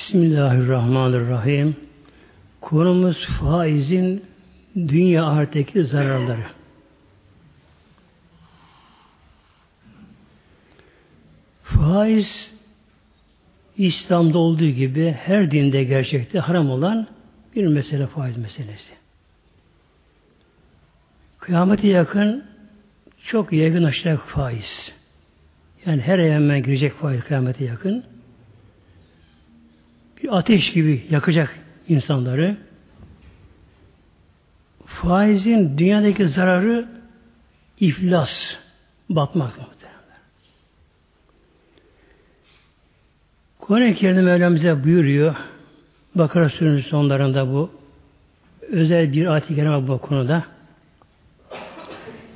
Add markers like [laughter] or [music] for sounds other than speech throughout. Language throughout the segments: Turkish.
Bismillahirrahmanirrahim. Konumuz faizin dünya ahiretteki zararları. Faiz İslam'da olduğu gibi her dinde gerçekte haram olan bir mesele faiz meselesi. Kıyamete yakın çok yaygın aşacak faiz. Yani her hemen girecek faiz kıyamete yakın. Bir ateş gibi yakacak insanları. Faizin dünyadaki zararı iflas, batmak muhtemelen. Kur'an-ı Kerim'de Mevlamıza buyuruyor, Bakara Suresi sonlarında bu özel bir ayet-i kerime bu konuda.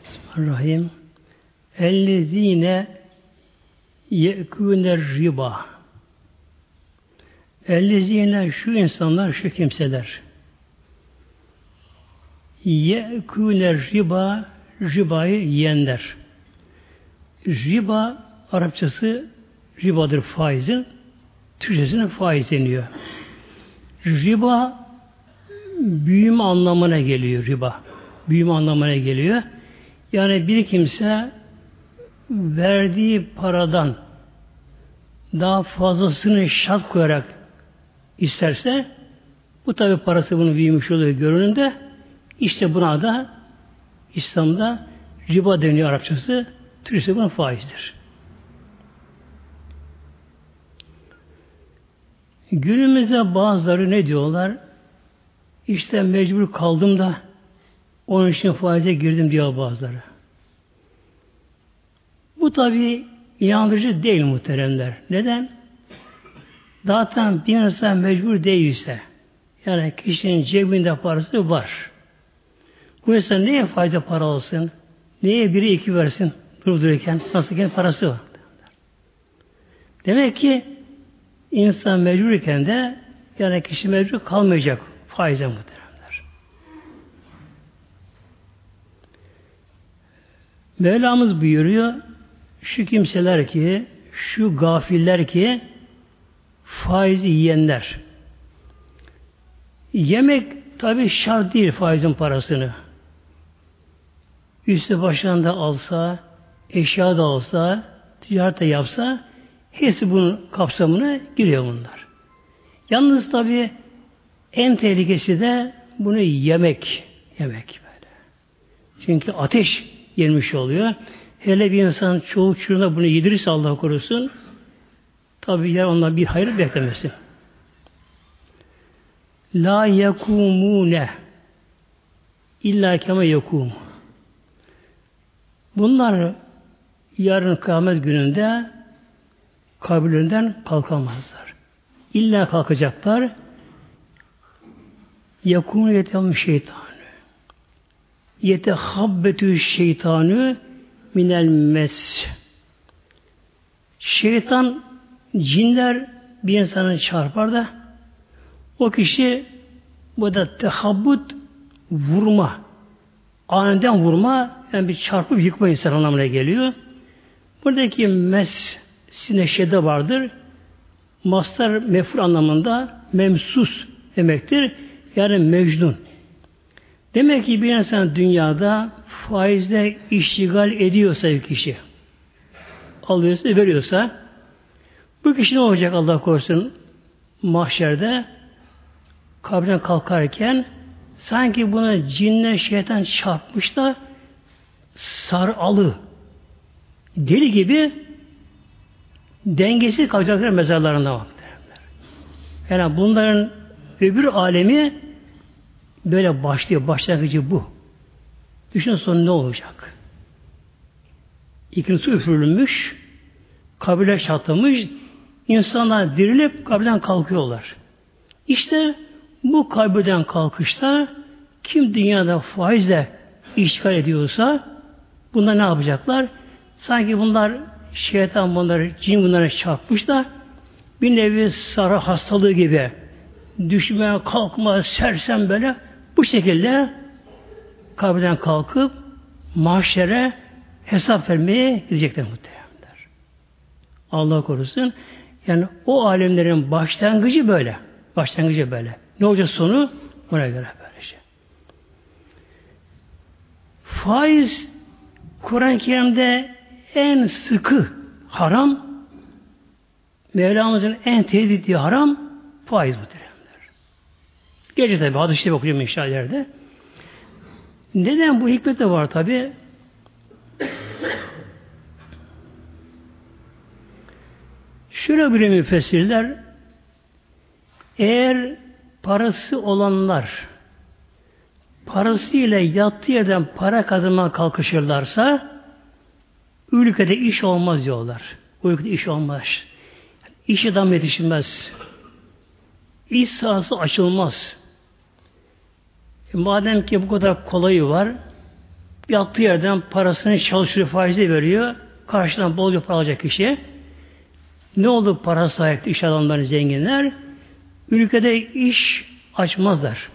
Bismillahirrahmanirrahim. Ellezine yekûner riba. Ellezine şu insanlar, şu kimseler. Yekûner riba, ribayı yiyenler. Riba, Arapçası ribadır faizin. Türkçesine faiz deniyor. Riba büyüme anlamına geliyor riba. Büyüme anlamına geliyor. Yani bir kimse verdiği paradan daha fazlasını şart koyarak isterse bu tabi parası bunu büyümüş oluyor görünümde. İşte buna da İslam'da riba deniyor Arapçası. Türkçesi buna faizdir. Günümüzde bazıları ne diyorlar? İşte mecbur kaldım da onun için faize girdim diyor bazıları. Bu tabi inandırıcı değil muhteremler. Neden? Zaten bir insan mecbur değilse, yani kişinin cebinde parası var. Bu insan neye fayda para olsun? Neye biri iki versin durdururken? Nasıl ki parası var. Demek ki insan mecburken de yani kişi mecbur kalmayacak faize muhteremler. Mevlamız buyuruyor şu kimseler ki şu gafiller ki faizi yiyenler yemek tabi şart değil faizin parasını. Üstü başlarında alsa, eşya da alsa, ticaret de yapsa hepsi bunun kapsamına giriyor bunlar. Yalnız tabi en tehlikesi de bunu yemek. Yemek böyle. Çünkü ateş yenmiş oluyor. Hele bir insan çoğu çocuğuna bunu yedirirse Allah korusun tabi yer ondan bir hayır beklemesin. La yekumune illa keme yekum. Bunlar yarın kıyamet gününde kabirlerinden kalkamazlar. İlla kalkacaklar. Yakunu yetem şeytanı. Yetehabbetü şeytanı minel mes. Şeytan, cinler bir insanı çarpar da o kişi bu da tehabbut vurma. Aniden vurma yani bir çarpıp yıkma insan anlamına geliyor. Buradaki mes sineşede vardır. Mastar mefur anlamında memsus demektir. Yani mecnun. Demek ki bir insan dünyada faizle iştigal ediyorsa bir kişi alıyorsa, veriyorsa bu kişi ne olacak Allah korusun mahşerde kabrine kalkarken sanki buna cinle şeytan çarpmış da sar alı deli gibi dengesiz kalacaklar mezarlarında var. Yani bunların öbür alemi böyle başlıyor. Başlangıcı bu. Düşün sonu ne olacak? İkincisi üfürülmüş, kabirler çatlamış, insanlar dirilip kabirden kalkıyorlar. İşte bu kabirden kalkışta kim dünyada faizle işgal ediyorsa bunlar ne yapacaklar? Sanki bunlar şeytan bunları, cin bunlara çarpmış da bir nevi sarı hastalığı gibi düşme, kalkma, sersem böyle bu şekilde kabirden kalkıp mahşere hesap vermeye gidecekler muhtemelenler. Allah korusun. Yani o alemlerin başlangıcı böyle. Başlangıcı böyle. Ne olacak sonu? Buna göre böylece. Faiz Kur'an-ı Kerim'de en sıkı haram Mevlamızın en tehdit haram faiz muhteremler. Gece tabi hadis-i şerif okuyacağım inşallah Neden bu hikmet de var tabi? Şöyle bile müfessirler eğer parası olanlar parasıyla yattığı yerden para kazanmaya kalkışırlarsa ülkede iş olmaz diyorlar. Ülkede iş olmaz. İş adam yetişmez. İş sahası açılmaz. Madem ki bu kadar kolayı var, yattığı yerden parasını çalışıyor, faizi veriyor, karşıdan bolca para alacak kişi. Ne oldu para sahibi iş adamları, zenginler? Ülkede iş açmazlar.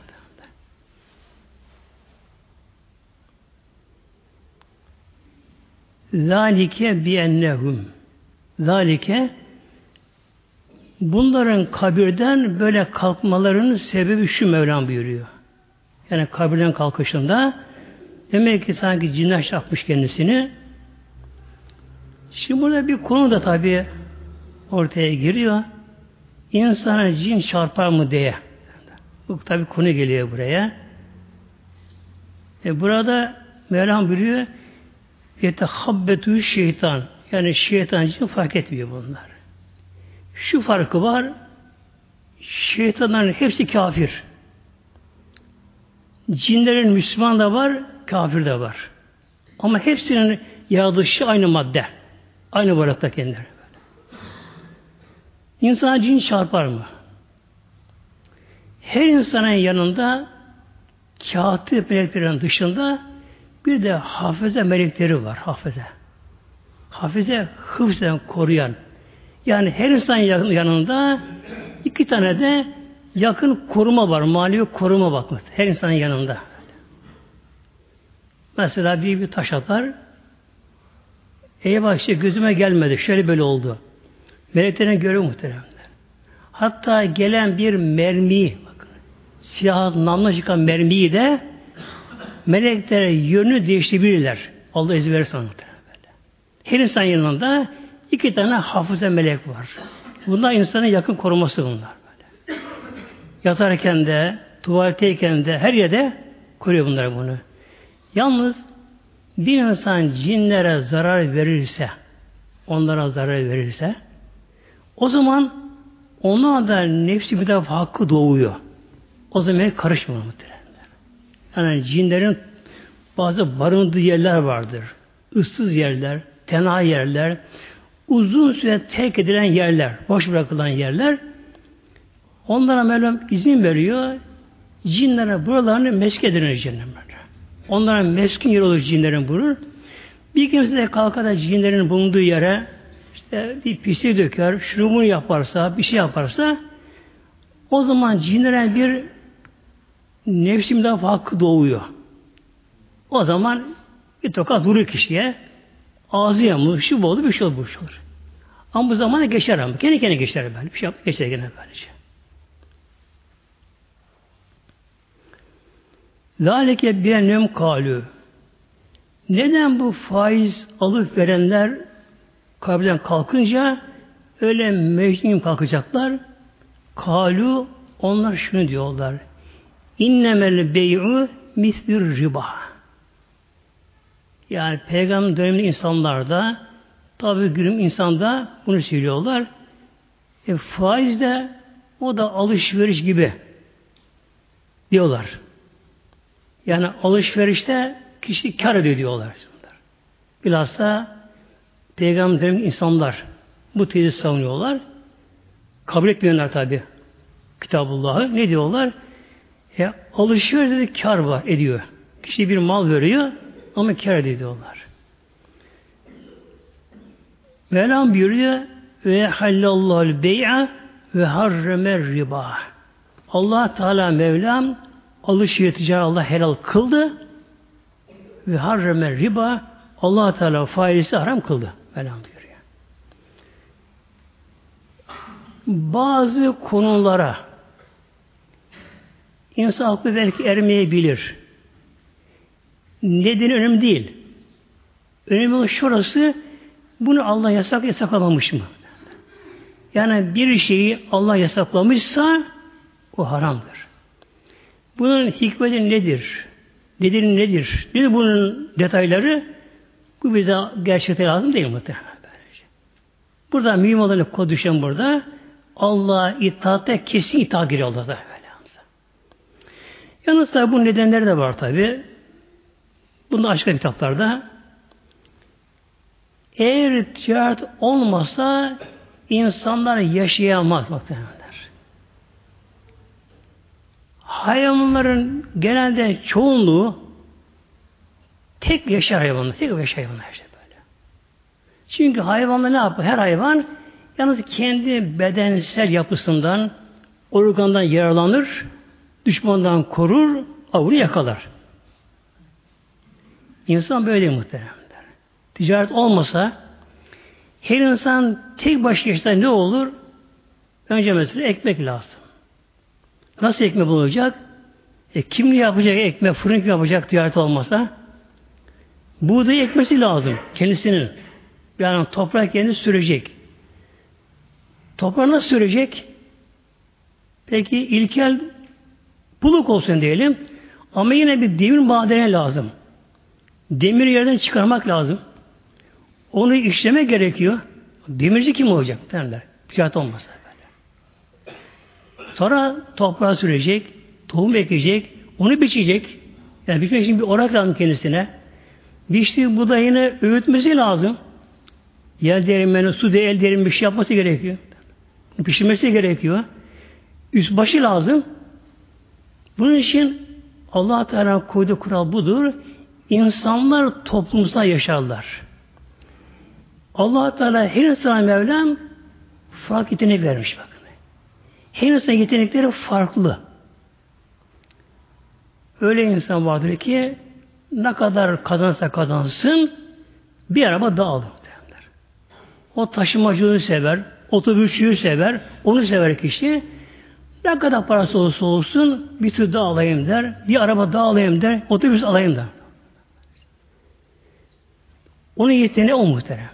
Zalike biennehum. Zalike bunların kabirden böyle kalkmalarının sebebi şu Mevlam buyuruyor. Yani kabirden kalkışında demek ki sanki cinler yapmış kendisini. Şimdi burada bir konu da tabi ortaya giriyor. İnsana cin çarpar mı diye. Bu tabi konu geliyor buraya. E burada Mevlam biliyor yetehabbetü şeytan. Yani şeytan cin fark etmiyor bunlar. Şu farkı var. Şeytanların hepsi kafir. Cinlerin Müslüman da var, kafir de var. Ama hepsinin yaratılışı aynı madde. Aynı varlıkta kendileri. İnsan cin çarpar mı? Her insanın yanında katip meleklerin dışında bir de hafıza melekleri var. Hafıza. Hafıza hıfzen koruyan. Yani her insan yanında iki tane de yakın koruma var. Mali koruma bakmak. Her insanın yanında. Mesela bir bir taş atar. Eyvah işte gözüme gelmedi. Şöyle böyle oldu. Meleklerin görevi muhteremler. Hatta gelen bir mermiyi bakın, siyah namla çıkan mermiyi de melekler yönü değiştirebilirler. Allah izin verirse muhterem Her insan yanında iki tane hafıza melek var. Bunlar insanın yakın koruması bunlar. Böyle. Yatarken de, tuvaletteyken de, her yerde koruyor bunlar bunu. Yalnız bir insan cinlere zarar verirse, onlara zarar verirse, o zaman ona da nefsi müdafaa hakkı doğuyor. O zaman karışmıyor muhtemelen. Yani cinlerin bazı barındığı yerler vardır. Issız yerler, tenha yerler, uzun süre terk edilen yerler, boş bırakılan yerler. Onlara Mevlam izin veriyor. Cinlere buralarını mesk edilir cennetlerde. Onlara meskin yer olur cinlerin bulur. Bir kimse de kalkar da cinlerin bulunduğu yere işte bir pislik döker, şurubunu yaparsa, bir şey yaparsa o zaman cinlere bir nefsimden hakkı doğuyor. O zaman bir tokat vurur kişiye. Ağzı yamulur, şu oldu, bir şey bir şey olur. Ama bu zamana geçer ama. Kendi kendine geçer böyle. Bir şey yapıp geçer gene böylece. Zalike biennem kalü. Neden bu faiz alıp verenler kabirden kalkınca öyle mecnun kalkacaklar? Kalu onlar şunu diyorlar. İnnemel bey'u mislir riba. Yani peygamber döneminde insanlarda tabi günüm insanda bunu söylüyorlar. E, faiz de o da alışveriş gibi diyorlar. Yani alışverişte kişi kar ediyor diyorlar. Bilhassa peygamber döneminde insanlar bu tezi savunuyorlar. Kabul etmiyorlar tabi Kitabullah'ı. Ne diyorlar? Ya alışveriş dedi kar var ediyor. Kişi bir mal veriyor ama kar ediyor diyorlar. Mevlam buyuruyor ve hallallahu bey'a ve harreme riba. Allah Teala Mevlam alışveriş ticaret Allah helal kıldı ve harreme riba Allah Teala faizi haram kıldı. Mevlam buyuruyor. bazı konulara insan aklı belki ermeyebilir. Nedeni önemli değil. Önemli olan şurası bunu Allah yasak yasaklamamış mı? Yani bir şeyi Allah yasaklamışsa o haramdır. Bunun hikmeti nedir? Nedir nedir? Nedir bunun detayları? Bu bize gerçekten lazım değil muhtemelen. Burada mühim olan kod düşen burada Allah'a itaatte kesin itaat giriyor Allah'ta. Yalnız tabi bu nedenleri de var tabi. Bunu başka kitaplarda. Eğer ticaret olmasa insanlar yaşayamaz muhtemelenler. Hayvanların genelde çoğunluğu tek yaşar hayvanlar. Tek yaşar hayvanlar işte böyle. Çünkü hayvanlar ne yapıyor? Her hayvan yalnız kendi bedensel yapısından organdan yararlanır, düşmandan korur, avını yakalar. İnsan böyle muhteremler. Ticaret olmasa her insan tek başına yaşta ne olur? Önce mesela ekmek lazım. Nasıl ekmek bulacak? E, kim yapacak ekmek, fırın kim yapacak ticaret olmasa? Buğday ekmesi lazım kendisinin. Yani toprak kendi sürecek. Toprağı nasıl sürecek? Peki ilkel buluk olsun diyelim. Ama yine bir demir madeni lazım. Demir yerden çıkarmak lazım. Onu işleme gerekiyor. Demirci kim olacak derler. Ticaret olmazsa böyle. Sonra toprağa sürecek, tohum ekecek, onu biçecek. Yani biçmek için bir orak lazım kendisine. Biçtiği bu da yine öğütmesi lazım. Yer değirmeni, su de el değirmeni bir şey yapması gerekiyor. Pişirmesi gerekiyor. Üst başı lazım. Bunun için Allah Teala koyduğu kural budur. İnsanlar toplumsal yaşarlar. Allah Teala her insana Mevlam farklı yetenek vermiş bakın. Her insan yetenekleri farklı. Öyle insan vardır ki ne kadar kazansa kazansın bir araba daha alır. O taşımacılığı sever, otobüsçüyü sever, onu sever kişi. Ne kadar parası olursa olsun bir tür daha alayım der, bir araba daha alayım der, otobüs alayım der. Onun yeteneği o muhteremler.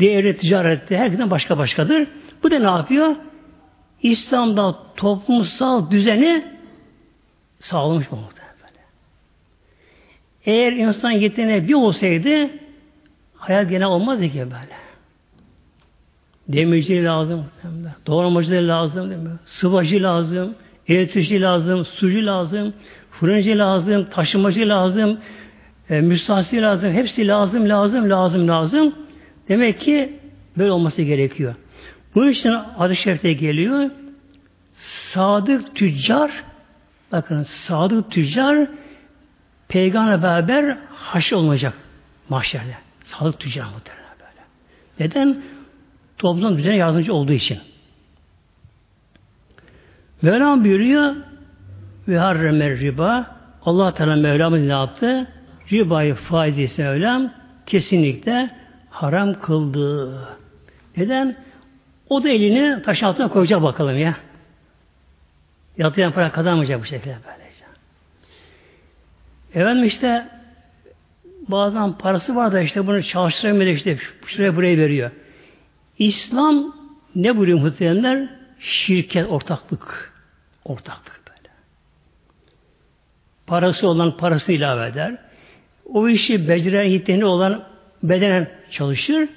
Değeri ticarette herkesten başka başkadır. Bu da ne yapıyor? İslam'da toplumsal düzeni sağlamış bu muhtemelen. Eğer insan yeteneği bir olsaydı hayat gene olmazdı ki böyle. Demirci lazım, doğramacı lazım, değil mi? sıvacı lazım, elektrikçi lazım, sucu lazım, fırıncı lazım, taşımacı lazım, e, müstahsi lazım, hepsi lazım, lazım, lazım, lazım. Demek ki böyle olması gerekiyor. Bu için adı şerifte geliyor. Sadık tüccar bakın sadık tüccar peygamber beraber haş olmayacak mahşerde. Sadık tüccar muhtemelen böyle. Neden? Toplum düzene yardımcı olduğu için. Mevlam buyuruyor ve harremer riba Allah Teala Mevlamız ne yaptı? Ribayı faizi Mevlam kesinlikle haram kıldı. Neden? O da elini taş altına koyacak bakalım ya. Yatıyan para kazanmayacak bu şekilde böylece. Efendim işte bazen parası var da işte bunu çalıştıramıyor işte şuraya buraya veriyor. İslam ne buyuruyor muhtemelenler? Şirket, ortaklık. Ortaklık böyle. Parası olan parasını ilave eder. O işi beceren yeteneği olan bedenen çalışır.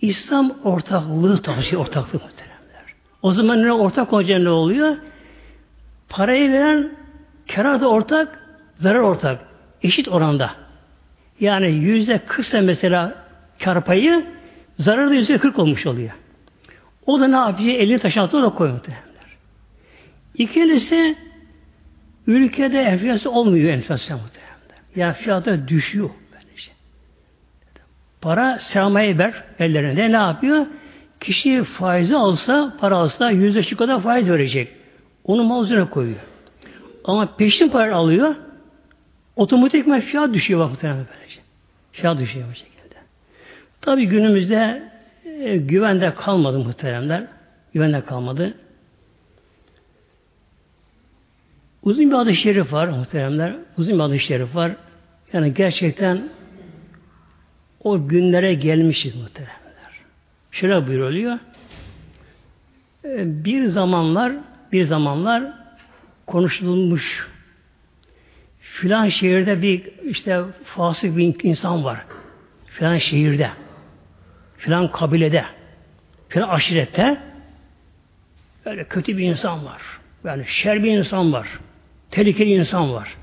İslam ortaklığı tavsiye ortaklık muhteremler. O zaman ne ortak olacak ne oluyor? Parayı veren kâra da ortak, zarar ortak. Eşit oranda. Yani yüzde kırksa mesela kar payı Zararı da yüzde kırk olmuş oluyor. O da ne yapıyor? Elini taş altına da koyuyor. İkincisi ülkede enflasyon olmuyor enflasyon muhtemelenler. Yani fiyatı düşüyor. Böylece. Para sermaye ver ellerinde ne yapıyor? Kişi faizi alsa, para alsa yüzde şu kadar faiz verecek. Onu mal koyuyor. Ama peşin para alıyor, otomatikman fiyat düşüyor bak muhtemelen böylece. Fiyat düşüyor bu şekilde. Tabi günümüzde e, güvende kalmadı muhteremler. Güvende kalmadı. Uzun bir adı şerif var muhteremler. Uzun bir adı şerif var. Yani gerçekten o günlere gelmişiz muhteremler. Şöyle buyuruluyor. Ee, bir zamanlar bir zamanlar konuşulmuş filan şehirde bir işte fasık bir insan var. Filan şehirde filan kabilede filan aşirette böyle kötü bir insan var. Yani şer bir insan var. Tehlikeli insan var.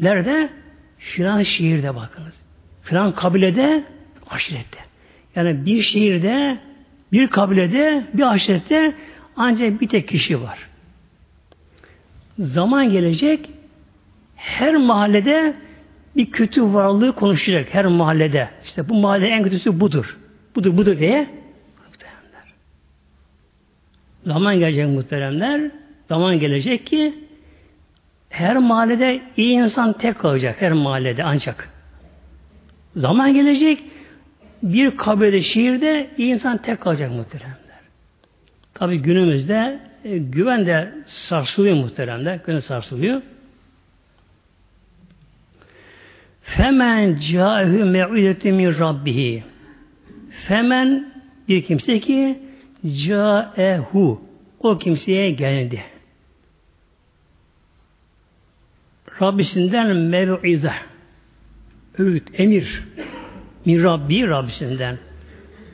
Nerede? Filan şehirde bakınız. Filan kabilede aşirette. Yani bir şehirde, bir kabilede, bir aşirette ancak bir tek kişi var. Zaman gelecek her mahallede bir kötü varlığı konuşacak her mahallede. İşte bu mahalle en kötüsü budur. Budur, budur diye. Muhteremler. Zaman gelecek muhteremler. Zaman gelecek ki her mahallede iyi insan tek kalacak. Her mahallede ancak. Zaman gelecek bir kabile şehirde iyi insan tek kalacak muhteremler. Tabi günümüzde e, güven de sarsılıyor muhteremler. Güven sarsılıyor. Femen câhü me'udeti min rabbihi. Femen bir kimse ki câehu o kimseye geldi. Rabbisinden mev'ize öğüt, emir min Rabbi Rabbisinden.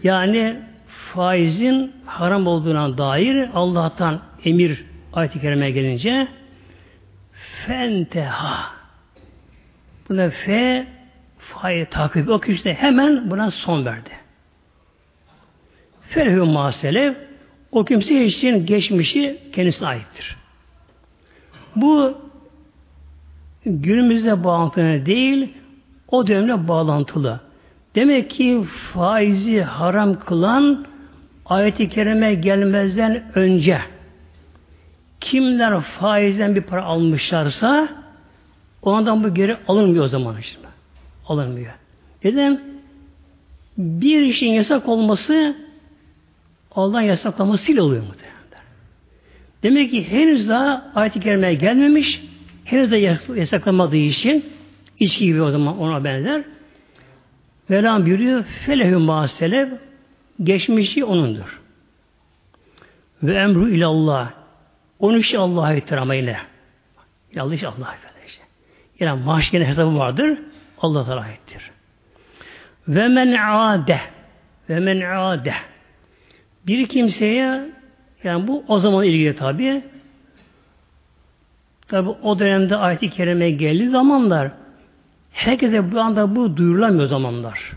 Yani faizin haram olduğuna dair Allah'tan emir ayet-i kerime gelince fenteha buna fe fa'yı takip o kişi hemen buna son verdi. Ferhü maselev o kimse için geçmişi kendisine aittir. Bu günümüzde bağlantılı değil, o dönemle bağlantılı. Demek ki faizi haram kılan ayet-i kerime gelmezden önce kimler faizden bir para almışlarsa ondan bu geri alınmıyor o zaman işte. Alınmıyor. Neden? Bir işin yasak olması Allah'ın yasaklamasıyla oluyor muhtemelen. Demek ki henüz daha ayet-i kerimeye gelmemiş, henüz de yasaklamadığı için içki gibi o zaman ona benzer. Velam buyuruyor, felehü mâselev geçmişi onundur. Ve emru ilallah. Onun işi Allah'a aittir ama yine. Yalnız iş Allah'a Yani mahşerin hesabı vardır. Allah Teala aittir. Ve men ade ve men ade bir kimseye yani bu o zaman ilgili tabi tabi o dönemde ayet-i kerime geldiği zamanlar herkese bu anda bu duyurulamıyor zamanlar.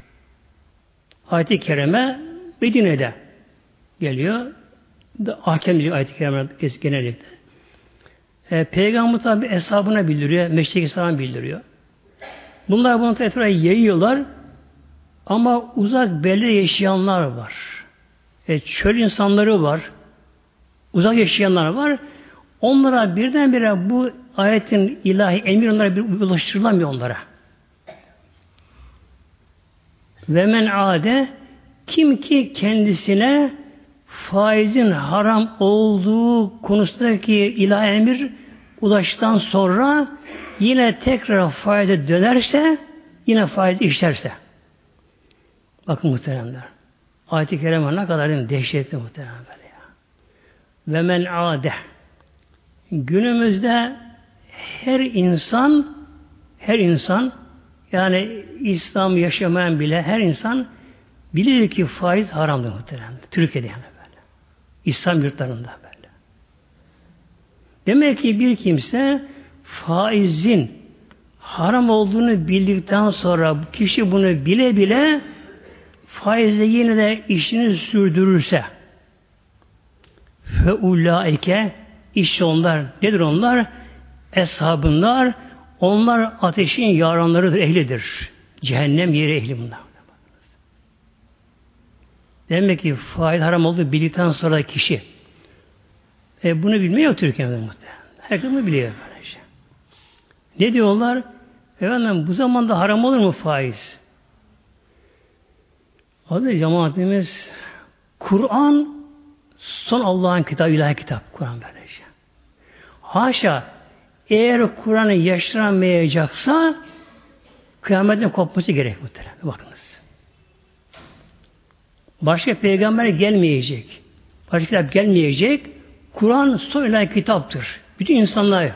Ayet-i kerime Medine'de geliyor. Hakem ayet-i kerime genellikle. E, Peygamber tabi hesabına bildiriyor. Meşrik hesabına bildiriyor. Bunlar bunu etrafa yayıyorlar. Ama uzak belli yaşayanlar var. E, çöl insanları var. Uzak yaşayanlar var. Onlara birdenbire bu ayetin ilahi emir onlara bir ulaştırılamıyor onlara. Ve men ade kim ki kendisine faizin haram olduğu konusundaki ilahi emir ulaştıktan sonra yine tekrar faize dönerse yine faiz işlerse. Bakın muhteremler. Ayet-i Kerime ne kadar dehşetli muhterem böyle ya. Ve men ade günümüzde her insan her insan yani İslam yaşamayan bile her insan bilir ki faiz haramdır muhterem. Türkiye'de yani. İslam yurtlarında böyle. Demek ki bir kimse faizin haram olduğunu bildikten sonra kişi bunu bile bile faizle yine de işini sürdürürse fe ulaike işte onlar nedir onlar? Eshabınlar onlar ateşin yaranlarıdır, ehlidir. Cehennem yeri ehli bunlar. Demek ki faiz haram olduğu bildikten sonra kişi e, bunu bilmiyor Türkiye'de muhtemelen. Herkes bunu biliyor böylece. Ne diyorlar? Efendim bu zamanda haram olur mu faiz? Adı cemaatimiz Kur'an son Allah'ın kitabı, ilahi kitap. Kur'an böylece. Haşa eğer Kur'an'ı yaşayamayacaksa kıyametin kopması gerek muhtemelen. Bakınız. Başka peygamber gelmeyecek. Başka kitap gelmeyecek. Kur'an son ilahi kitaptır. Bütün insanlara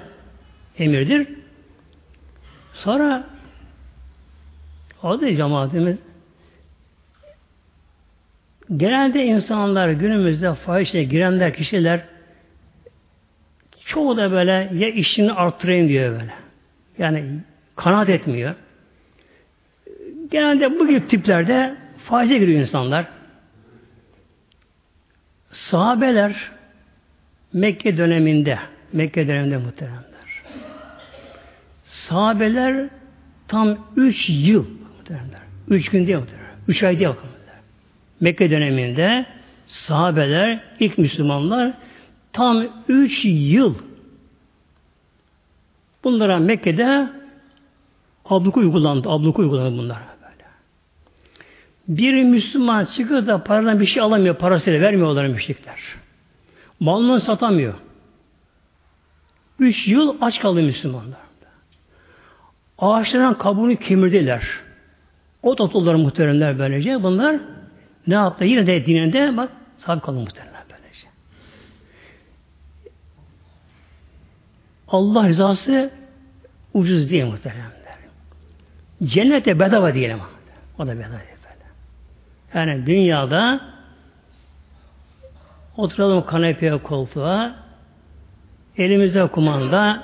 emirdir. Sonra adı cemaatimiz genelde insanlar günümüzde fahişe girenler kişiler çoğu da böyle ya işini arttırayım diyor böyle. Yani kanat etmiyor. Genelde bu gibi tiplerde faize giriyor insanlar. Sahabeler Mekke döneminde Mekke döneminde muhteremler. Sahabeler tam üç yıl muhteremler. Üç gün değil muhteremler. Üç ay değil bakın. Mekke döneminde sahabeler, ilk Müslümanlar tam üç yıl bunlara Mekke'de abluku uygulandı. Abluku uygulandı bunlar. Bir Müslüman çıkıp da paradan bir şey alamıyor. Parasıyla vermiyorlar müşrikler. Malını satamıyor. Üç yıl aç kaldı Müslümanlar. Ağaçların kabuğunu kemirdiler. O topluluklar muhteremler böylece. Bunlar ne yaptı? Yine de dininde bak sabit kalın muhteremler böylece. Allah rızası ucuz değil muhteremler. Cennete bedava diyelim. O da bedava. Yani dünyada oturalım kanepeye koltuğa elimizde kumanda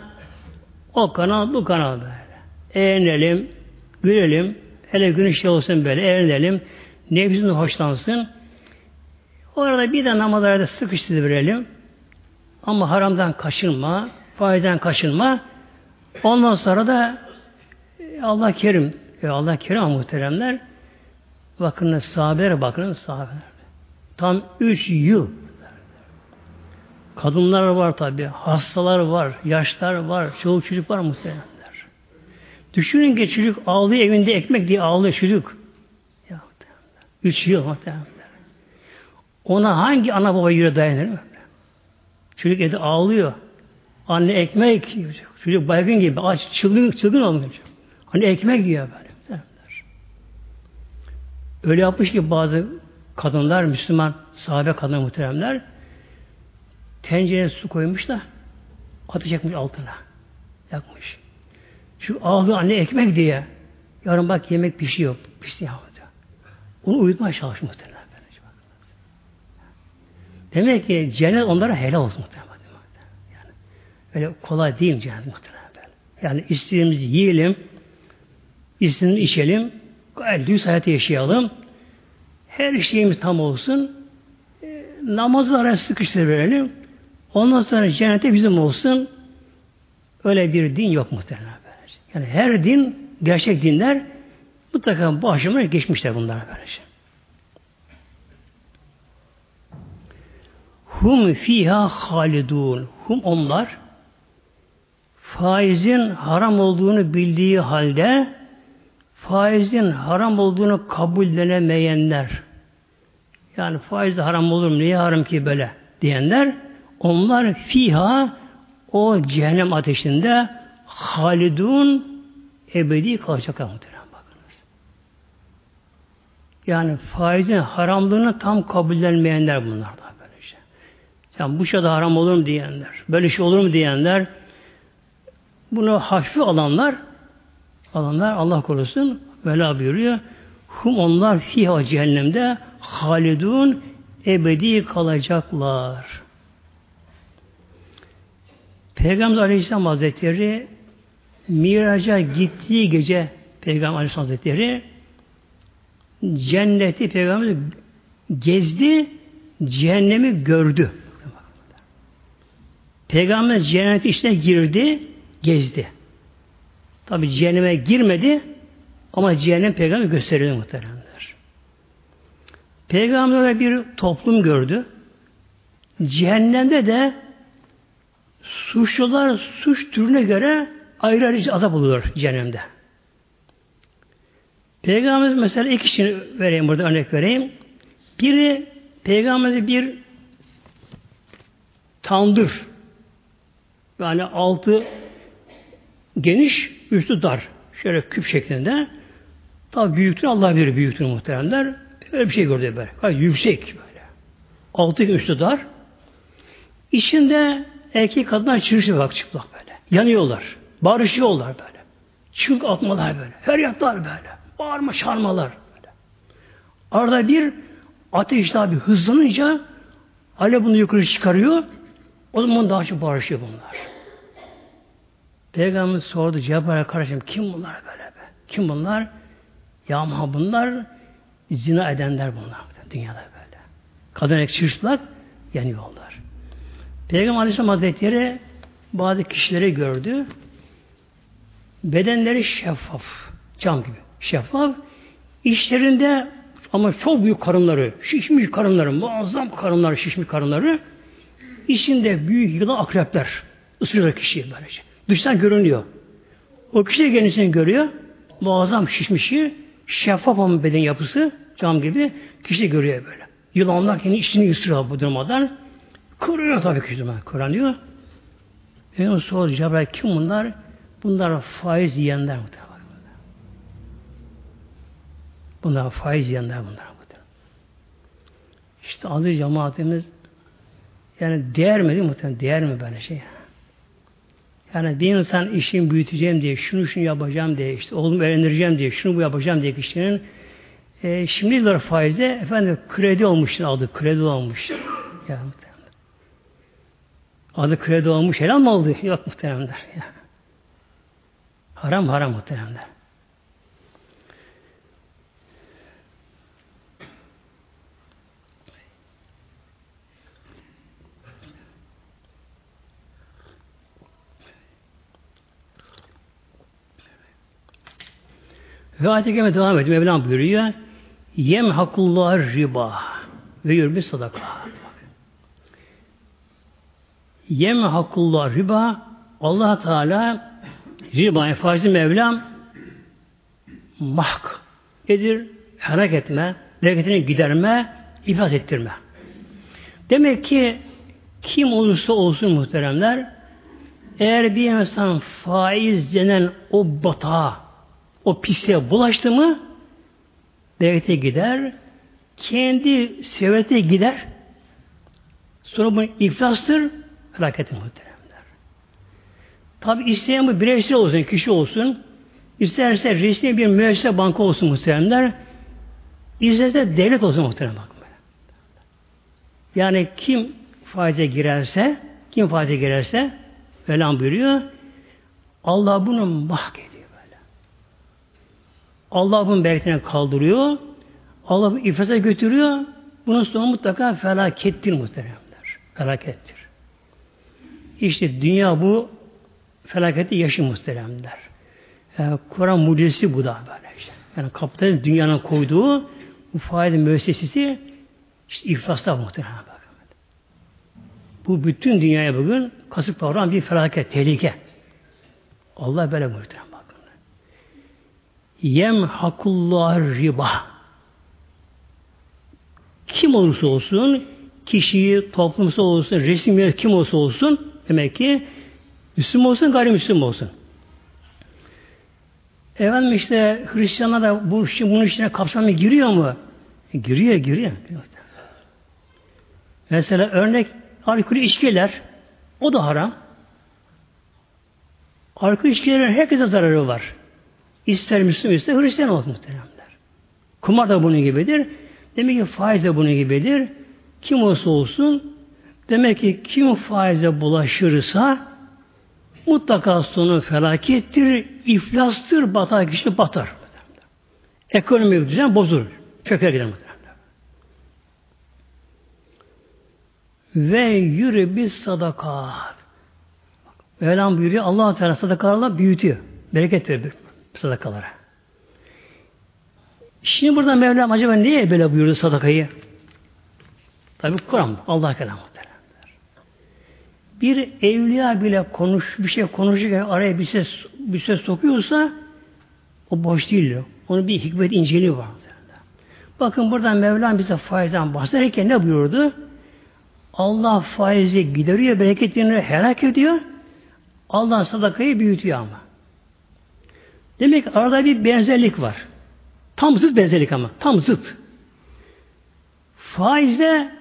o kanal bu kanal böyle. Eğlenelim, gülelim, hele güneş olsun böyle eğlenelim, nefsimiz hoşlansın. Orada bir de namazlarda sıkıştırıverelim. Ama haramdan kaçınma, faizden kaçınma. Ondan sonra da e, Allah kerim, e Allah kerim muhteremler. Bakın sahabeler bakın sahabeler. Tam üç yıl Kadınlar var tabi, hastalar var, yaşlar var, çoluk çocuk var muhtemelenler. Düşünün ki çocuk ağlıyor evinde ekmek diye ağlıyor çocuk. Ya, Üç yıl muhtemelenler. Ona hangi ana baba yüreği dayanır mı? Çocuk evde ağlıyor. Anne ekmek yiyor. Çocuk baygın gibi aç, çılgın, çılgın olmuyor. Hani ekmek yiyor böyle. Öyle yapmış ki bazı kadınlar, Müslüman sahabe kadın muhteremler tencereye su koymuş da ateş yakmış altına. Yakmış. Şu ağlı anne ekmek diye yarın bak yemek pişiyor. Pişti ya. Onu uyutmaya çalışmış muhtemelen. Demek ki cennet onlara helal olsun muhtemelen. Yani öyle kolay değil cennet muhtemelen. Yani istediğimizi yiyelim, istediğimizi içelim, gayet hayatı yaşayalım. Her şeyimiz tam olsun. E, namazı araya sıkıştırıverelim. Ondan sonra cennete bizim olsun. Öyle bir din yok muhtemelen. Yani her din, gerçek dinler mutlaka bu aşamaya geçmişler bunlar böylece. Hum fiha halidun. Hum onlar faizin haram olduğunu bildiği halde faizin haram olduğunu kabullenemeyenler yani faiz haram olur mu? Niye haram ki böyle? diyenler onlar fiha o cehennem ateşinde halidun ebedi kalacaklar muhtemelen bakınız. Yani faizin haramlığını tam kabullenmeyenler bunlar da böylece. Yani bu şey de haram olur mu diyenler, böyle şey olur mu diyenler, bunu hafife alanlar, alanlar Allah korusun, Vela buyuruyor. Hum onlar fiha cehennemde halidun ebedi kalacaklar. Peygamber Aleyhisselam Hazretleri Miraca gittiği gece Peygamber Aleyhisselam Hazretleri cenneti Peygamber gezdi, cehennemi gördü. Peygamber cenneti içine girdi, gezdi. Tabi cehenneme girmedi ama cehennem peygamber gösterildi muhteremler. Peygamber bir toplum gördü. Cehennemde de suçlular suç türüne göre ayrı ayrı azap oluyor cehennemde. Peygamberimiz mesela iki kişi vereyim burada örnek vereyim. Biri Peygamberimiz bir tandır. Yani altı geniş, üstü dar. Şöyle küp şeklinde. Tabi büyüklüğünü Allah bilir büyüklüğünü muhteremler. Öyle bir şey gördü böyle. Yüksek böyle. Altı üstü dar. İçinde erkek kadınlar çırışıyor bak çıplak böyle. Yanıyorlar. Barışıyorlar böyle. Çığlık atmalar böyle. Feryatlar böyle. Bağırma çağırmalar böyle. Arada bir ateş tabi hızlanınca Alev bunu yukarı çıkarıyor. O zaman daha çok barışıyor bunlar. Peygamberimiz sordu Cebrail'e kardeşim kim bunlar böyle be? Kim bunlar? Ya ma bunlar zina edenler bunlar dünyada böyle. Kadın ek çırçlak yanıyorlar. Peygamber Aleyhisselam Hazretleri bazı kişileri gördü. Bedenleri şeffaf. Cam gibi. Şeffaf. İşlerinde ama çok büyük karınları, şişmiş karınları, muazzam karınları, şişmiş karınları. İçinde büyük yılan akrepler. Isırıyor kişiyi böylece. Dıştan görünüyor. O kişi de kendisini görüyor. Muazzam şişmişi, şeffaf olan beden yapısı, cam gibi kişi görüyor böyle. Yılanlar kendi içini ısırıyor bu durmadan. Kırıyor tabii ki durmadan. Kıranıyor. Benim soru Cebrail kim bunlar? Bunlar faiz yiyenler muhtemelen. Bunlar faiz yiyenler bunlar. İşte adı cemaatimiz yani değer mi değil mi? Değer mi böyle şey? Yani bir insan işini büyüteceğim diye, şunu şunu yapacağım diye, işte oğlumu öğrendireceğim diye, şunu bu yapacağım diye kişinin e, şimdiler faizde efendim kredi olmuştur adı, kredi olmuş. Ya, adı kredi olmuş, helal mı oldu? [laughs] Yok muhteremler. Ya. Haram haram muhteremler. Ve ayet-i kerime devam ediyor. Mevlam buyuruyor. Yem hakullah riba ve yürbi sadaka. Yem hakullah riba Allah Teala riba faizi Mevlam mahk edir, helak etme, bereketini giderme, iflas ettirme. Demek ki kim olursa olsun muhteremler eğer bir insan faiz denen o batağa o pisliğe bulaştı mı devlete gider, kendi sevete gider, sonra bu iflastır, felaketin muhteremler. Tabi isteyen bu bireysel olsun, kişi olsun, isterse resmi bir müessese banka olsun muhteremler, isterse devlet olsun muhterem. Yani kim faize girerse, kim faize girerse, Velan buyuruyor, Allah bunu mahkediyor. Allah bereketini kaldırıyor. Allah bunu götürüyor. Bunun sonu mutlaka felakettir muhteremler. Felakettir. İşte dünya bu felaketi yaşı muhteremler. Yani Kur'an mucizesi bu da böyle işte. Yani kapitalizm dünyanın koyduğu bu faiz müessesesi işte iflasta muhterem bakın. Bu bütün dünyaya bugün kasıp kavran bir felaket, tehlike. Allah böyle muhterem. Yem hakullah riba. Kim olursa olsun, kişiyi, toplumsal olsun, resmi kim olursa olsun, demek ki Müslüman olsun, gayrimüslim olsun. Efendim işte Hristiyanlar da bu, bunun içine kapsamı giriyor mu? E, giriyor, giriyor. Mesela örnek alkolü içkiler, o da haram. Alkol içkilerin herkese zararı var. İster Müslüman ister Hristiyan olsun muhteremler. Kumar da bunun gibidir. Demek ki faiz de bunun gibidir. Kim olsa olsun demek ki kim faize bulaşırsa mutlaka sonu felakettir, iflastır, batar kişi batar. Ekonomi düzen bozulur. Çöker gider. Ve yürü bir sadakat. Mevlam buyuruyor allah Teala sadakalarla büyütüyor. Bereket verir sadakalara. Şimdi burada Mevlam acaba niye böyle buyurdu sadakayı? Tabi Kur'an, Allah kelamı. Bir evliya bile konuş, bir şey konuşurken araya bir ses, bir ses sokuyorsa o boş değil. Onun bir hikmet inceliği var. Bakın burada Mevlam bize faizden bahsederken ne buyurdu? Allah faizi gideriyor, bereketini helak ediyor. Allah sadakayı büyütüyor ama. Demek arada bir benzerlik var. Tam zıt benzerlik ama. Tam zıt. Faizde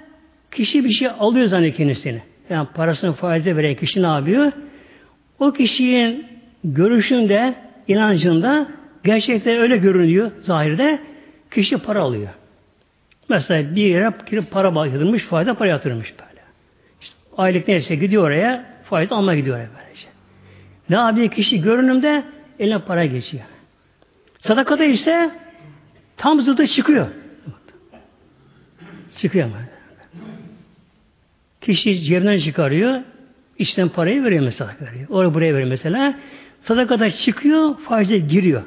kişi bir şey alıyor zannediyor kendisini. Yani parasını faize veren kişi ne yapıyor? O kişinin görüşünde, inancında gerçekten öyle görünüyor zahirde. Kişi para alıyor. Mesela bir yere girip para yatırmış, faize para yatırmış böyle. İşte aylık neyse gidiyor oraya, faiz alma gidiyor oraya böylece. Ne yapıyor kişi görünümde eline para geçiyor. Sadakada ise tam zıddı çıkıyor. Çıkıyor ama. Kişi cebinden çıkarıyor, içten parayı veriyor mesela. Veriyor. Oraya buraya veriyor mesela. Sadakada çıkıyor, faize giriyor.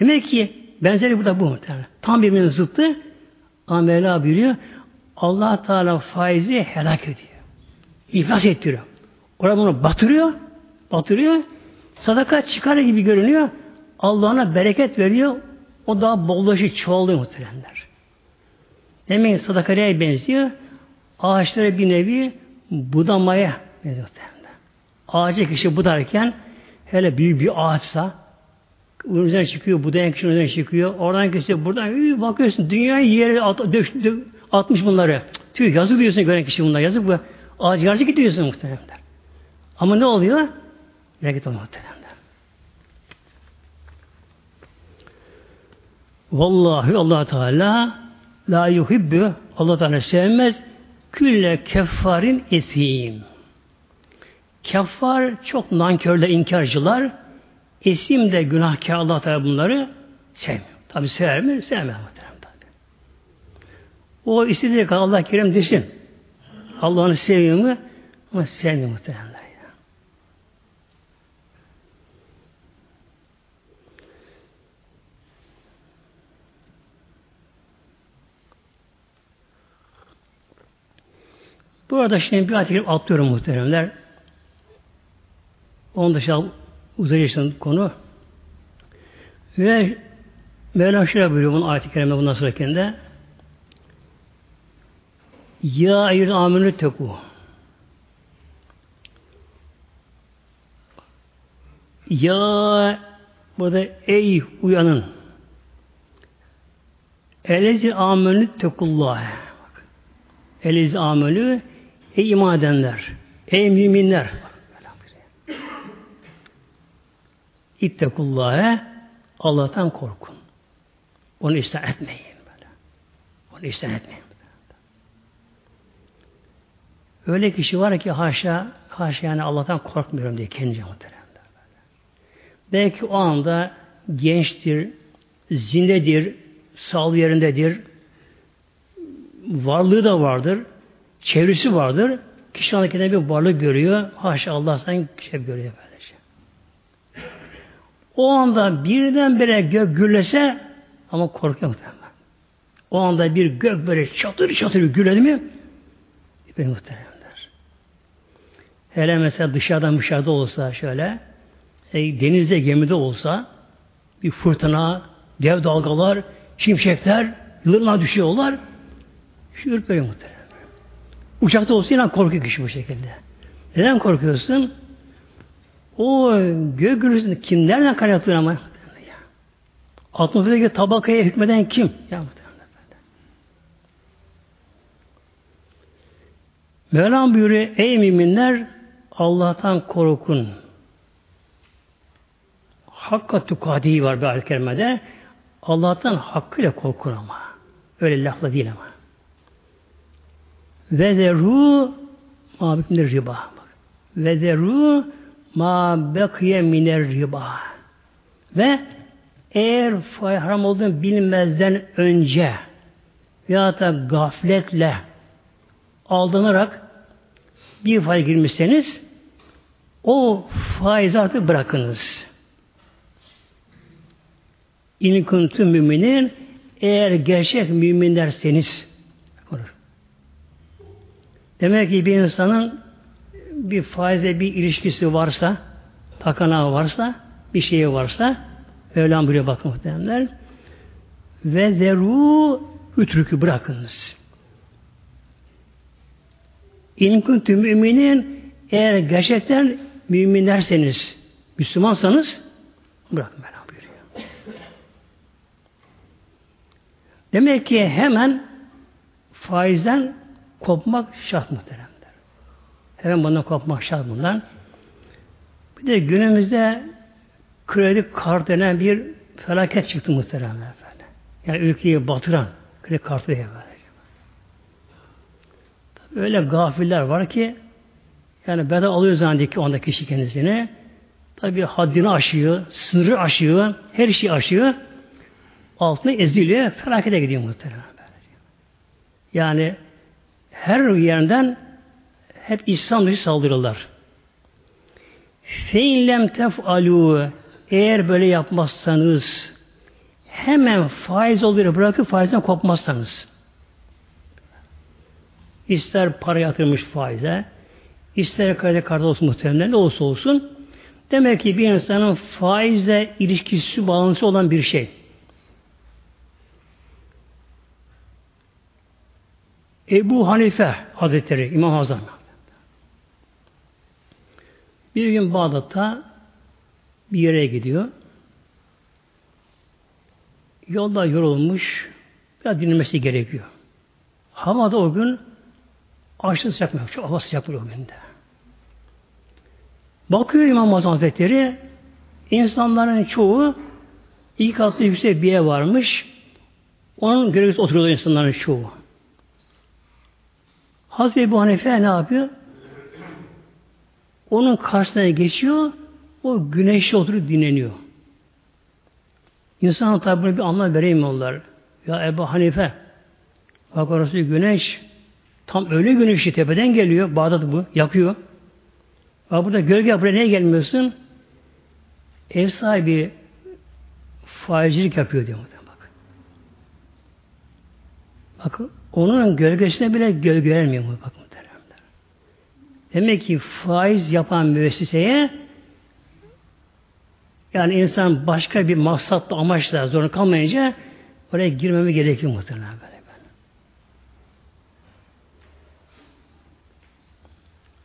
Demek ki benzeri burada bu muhtemelen. Tam birbirinin zıttı. Ama Mevla buyuruyor, allah Teala faizi helak ediyor. İflas ettiriyor. Orada bunu batırıyor, batırıyor. Sadaka çıkar gibi görünüyor. Allah'ına bereket veriyor. O daha bollaşıyor, çoğalıyor muhteremler. Demek ki sadaka neye benziyor? Ağaçlara bir nevi budamaya benziyor muhteremler. Ağaca kişi budarken hele büyük bir ağaçsa Önünden çıkıyor, budayan kişi önünden çıkıyor. Oradan kişi buradan bakıyorsun dünyayı yere at, döş, dö, atmış bunları. Tüy yazık diyorsun gören kişi bunlar yazık bu. Ağacı yarıcı gidiyorsun muhteremler. Ama ne oluyor? Bereket oluyor muhteremler. Vallahi allah Teala la yuhibbu allah Teala sevmez külle keffarin esim. Keffar çok nankörler, inkarcılar İsim de günahkar Allah Teala bunları sevmiyor. Tabi sever mi? Sevmez muhterem tabi. O istediği kadar Allah Kerim desin. Allah'ını seviyor mu? Ama sevmiyor muhteremler ya. Burada şimdi bir ayet atlıyorum muhteremler. Onun dışında uzayışın konu. Ve Mevlam şöyle buyuruyor bunun ayet-i kerime bundan sonrakinde. Ya eyyül amenü teku. Ya burada ey uyanın. Elezi amenü tekullah. Elezi amenü ey iman edenler. Ey müminler. İttekullâhe Allah'tan korkun. Onu isyan etmeyin. Onu isyan etmeyin. Öyle kişi var ki haşa haşa yani Allah'tan korkmuyorum diye kendi muhteremler. Belki o anda gençtir, zindedir, sağlığı yerindedir, varlığı da vardır, çevresi vardır. Kişi anda bir varlık görüyor. Haşa Allah sen şey görüyor böylece. O anda birdenbire gök gürlese ama korkuyor muhtemelen. O anda bir gök böyle çatır çatır gürledi mi benim muhteremler. Hele mesela dışarıdan dışarıda olsa şöyle e, denizde gemide olsa bir fırtına, dev dalgalar, şimşekler yıllarına düşüyorlar. Şu ürperiyor muhtemelen. Uçakta olsa yine korkuyor kişi bu şekilde. Neden korkuyorsun? O gök gürültüsünü kim nereden kaynaklanıyor ama? Atmosferdeki tabakaya hükmeden kim? Ya Mevlam buyuruyor, ey müminler Allah'tan korkun. Hakka tukadi var bir ayet kerimede. Allah'tan hakkıyla korkun ama. Öyle lafla değil ama. Ve deru mabikinde riba. Ve deru ma bekiye miner riba. Ve eğer haram olduğunu bilmezden önce ya da gafletle aldanarak bir faiz girmişseniz o faiz artık bırakınız. İn kuntum müminin eğer gerçek müminlerseniz. Demek ki bir insanın bir faizle bir ilişkisi varsa, takanağı varsa, bir şeyi varsa, Mevlam buraya bakın muhtemelenler. Ve zeru ütrükü bırakınız. İn kuntum müminin eğer gerçekten müminlerseniz, Müslümansanız bırakın Mevlam buyuruyor. Demek ki hemen faizden kopmak şart muhteremler. Hemen bundan kopmak şart bundan. Bir de günümüzde kredi kart denen bir felaket çıktı muhteremler. Böyle. Yani ülkeyi batıran kredi kartı diye. Öyle gafiller var ki yani bedava alıyor zannediyor ki onda kişi kendisini. Tabi haddini aşıyor, sınırı aşıyor, her şeyi aşıyor. Altına eziliyor, felakete gidiyor muhtemelen. Yani her yerden hep İslam dışı saldırırlar. Fe'inlem tef'alû eğer böyle yapmazsanız hemen faiz olur bırakıp faizden kopmazsanız ister para yatırmış faize ister kredi kartı olsun muhtemelen ne olursa olsun demek ki bir insanın faizle ilişkisi bağlantısı olan bir şey. Ebu Hanife Hazretleri İmam Hazam bir gün Bağdat'ta bir yere gidiyor. Yolda yorulmuş, biraz dinlemesi gerekiyor. Hava da o gün aşırı sıcak mı? Çok hava sıcak o günde. Bakıyor İmam Azam Hazretleri, insanların çoğu ilk katlı yüksek bir ev varmış. Onun görevlisi oturuyor insanların çoğu. Hazreti Ebu Hanife ne yapıyor? Onun karşısına geçiyor, o güneşe oturup dinleniyor. İnsan tabi bir anlam vereyim onlar. Ya Ebu Hanife, bak orası güneş, tam öyle güneşi tepeden geliyor, Bağdat bu, yakıyor. Bak burada gölge buraya niye gelmiyorsun? Ev sahibi faizcilik yapıyor diyor bak. Bak onun gölgesine bile gölge vermiyor mu bak muhteremler. Demek ki faiz yapan müesseseye yani insan başka bir maksatla amaçla zorunda kalmayınca oraya girmeme gerekiyor muhtemelen böyle.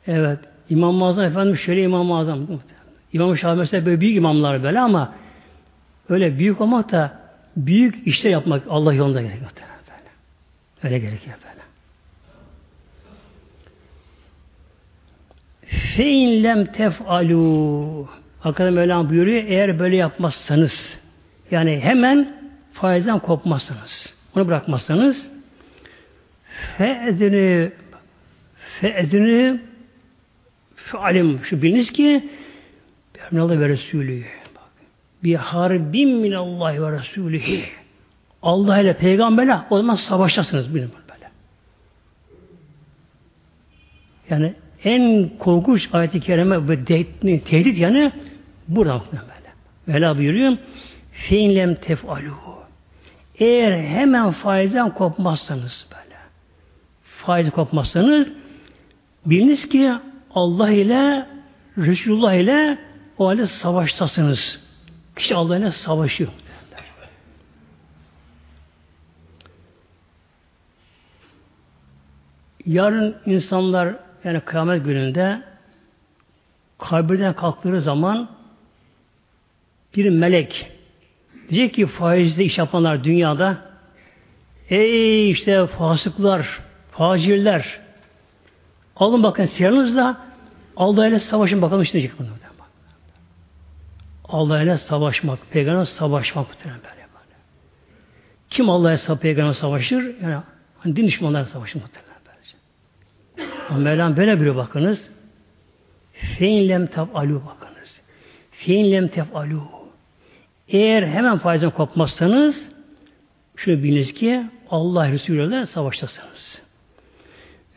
Evet. İmam-ı Azam Efendimiz şöyle İmam-ı Azam. İmam-ı Şafii mesela böyle büyük imamlar böyle ama öyle büyük olmak da büyük işler yapmak Allah yolunda gerekiyor. Öyle gerekiyor böyle. Fein lem tef'alu Hakikaten Mevlam buyuruyor eğer böyle yapmazsanız yani hemen faizden kopmazsanız onu bırakmazsanız fe'edini fe'edini fe'alim şu biliniz ki Allah ve Resulü bir harbin min Allah ve Resulühi Allah ile peygamberle o zaman savaştasınız bilin böyle. Yani en korkunç ayet-i kerime ve tehdit yani burada böyle. Vela buyuruyor feinlem tef'alu eğer hemen faizden kopmazsanız böyle faiz kopmazsanız biliniz ki Allah ile Resulullah ile o halde savaştasınız. Kişi Allah ile savaşıyor. Yarın insanlar yani kıyamet gününde kabirden kalktığı zaman bir melek diyecek ki faizde iş yapanlar dünyada ey işte fasıklar, facirler alın bakın silahınızla Allah ile savaşın bakalım işte diyecek bunu. Allah ile savaşmak, peygamber savaşmak böyle. Kim Allah ile peygamber savaşır? Yani hani din düşmanlarla savaşır muhtemelen. Ama Mevlam böyle bir bakınız. Fein lem tef'alu bakınız. Fein lem tef'alu. Eğer hemen faizden kopmazsanız şunu biliniz ki Allah Resulü ile savaştasınız.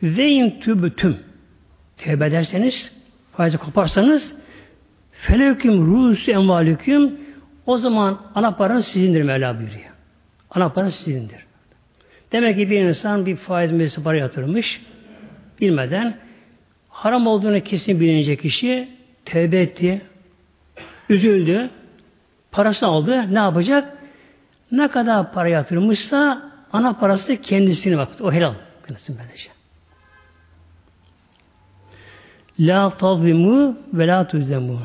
Ve in tübütüm tevbe ederseniz faizi koparsanız felevküm ruhusu envalüküm o zaman ana paranız sizindir Mevla buyuruyor. Ana paranız sizindir. Demek ki bir insan bir faiz meclisi para yatırmış bilmeden haram olduğunu kesin bilinecek kişi tevbe etti, üzüldü, parasını aldı, ne yapacak? Ne kadar para yatırmışsa ana parası kendisine bak. O helal. Kendisi böylece. La tazlimu ve la tuzlemun.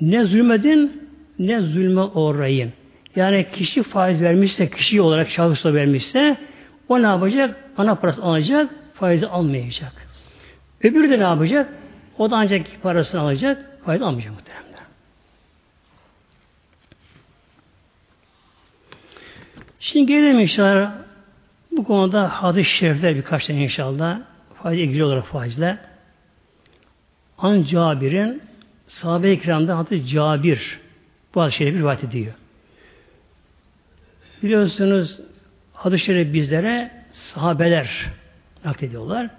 Ne zulmedin ne zulme uğrayın. Yani kişi faiz vermişse, kişi olarak şahısla vermişse o ne yapacak? Ana parası alacak, faizi almayacak. Öbürü de ne yapacak? O da ancak parasını alacak, faiz almayacak muhtemelen. Şimdi gelelim inşallah bu konuda hadis-i şerifler birkaç tane inşallah faiz ilgili olarak faizle. An Cabir'in sahabe-i kiramda adı Cabir bu hadis-i şerifi rivayet ediyor. Biliyorsunuz hadis-i şerif bizlere sahabeler naklediyorlar.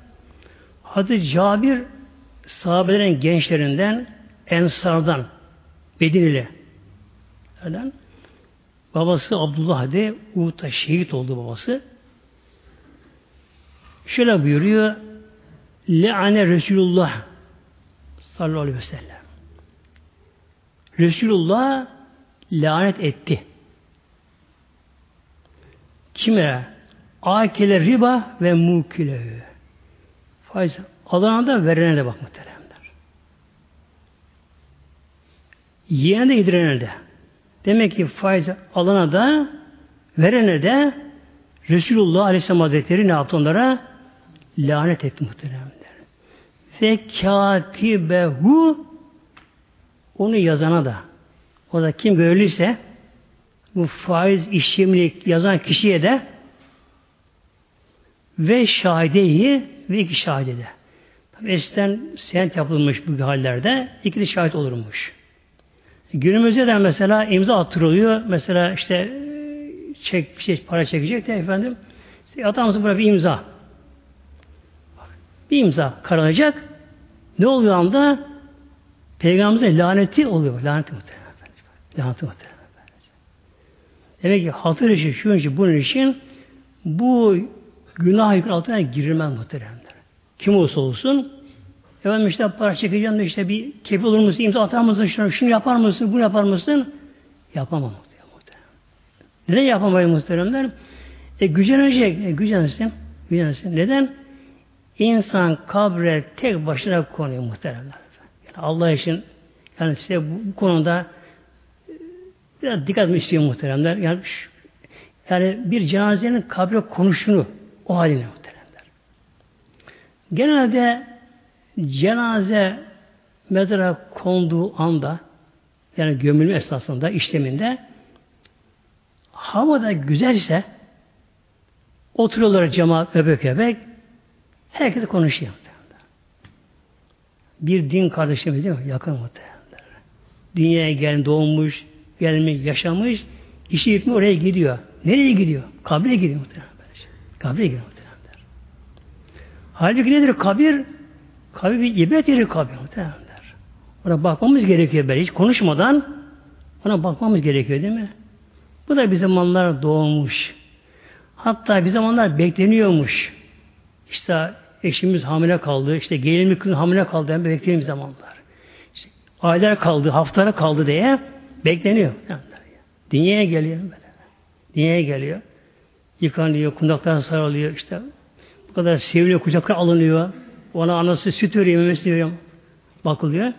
Hazreti Cabir sahabelerin gençlerinden Ensardan Medineli babası Abdullah de Uhud'da şehit oldu babası. Şöyle buyuruyor Le'ane Resulullah sallallahu aleyhi ve sellem. Resulullah lanet etti. Kime? Akile riba ve mukile. Faiz alana da verene de bak muhteremler. Yiyene de yedirene de. Demek ki faiz alana da verene de Resulullah Aleyhisselam Hazretleri ne yaptı onlara? Lanet etti muhteremler. Ve katibehu onu yazana da o da kim görülürse bu faiz işlemini yazan kişiye de ve şahideyi ve iki şahide de. Tabi eskiden seyahat yapılmış bu hallerde iki de şahit olurmuş. Günümüzde de mesela imza attırılıyor. Mesela işte çek bir şey para çekecek de efendim işte atamızın buraya bir imza. Bir imza karalacak. Ne oluyor anda? Peygamberimize laneti oluyor. Laneti muhtemelen. Laneti muhtemelen. Demek ki hatır için, şu için, bunun için bu günah yükün altına girilmez muhteremler. Kim olsa olsun efendim işte para çekeceğim de işte bir kefil olur musun, imza atar mısın, şunu, şunu yapar mısın, bunu yapar mısın? Yapamam muhterem. Neden yapamayız muhteremler? E gücenecek, e gücensin, gücensin. Neden? İnsan kabre tek başına konuyor muhteremler. Yani Allah için yani size bu, bu konuda e, biraz dikkat etmek istiyor muhteremler. Yani, yani bir cenazenin kabre konuşunu o haline muhteremler. Genelde cenaze mezara konduğu anda yani gömülme esnasında işleminde havada güzelse oturuyorlar cemaat öbek öbek herkes konuşuyor. Bir din kardeşimiz değil mi? Yakın muhtemelen. Dünyaya gelen doğmuş, gelmiş, yaşamış, işi bitmiyor oraya gidiyor. Nereye gidiyor? Kabre gidiyor muhtemelen. Kabre girer muhtemelenler. Halbuki nedir kabir? Kabir bir ibadet yeri kabir muhtemelenler. Ona bakmamız gerekiyor böyle. Hiç konuşmadan ona bakmamız gerekiyor değil mi? Bu da bir zamanlar doğmuş. Hatta bir zamanlar bekleniyormuş. İşte eşimiz hamile kaldı, işte gelinimiz kızın hamile kaldı, yani beklediğimiz zamanlar. İşte aylar kaldı, haftalar kaldı diye bekleniyor. Dünyaya geliyor böyle. Dünyaya geliyor yıkanıyor, kundaklar sarılıyor işte. Bu kadar seviliyor, kucaklar alınıyor. Ona anası süt veriyor, memesi veriyor. Bakılıyor.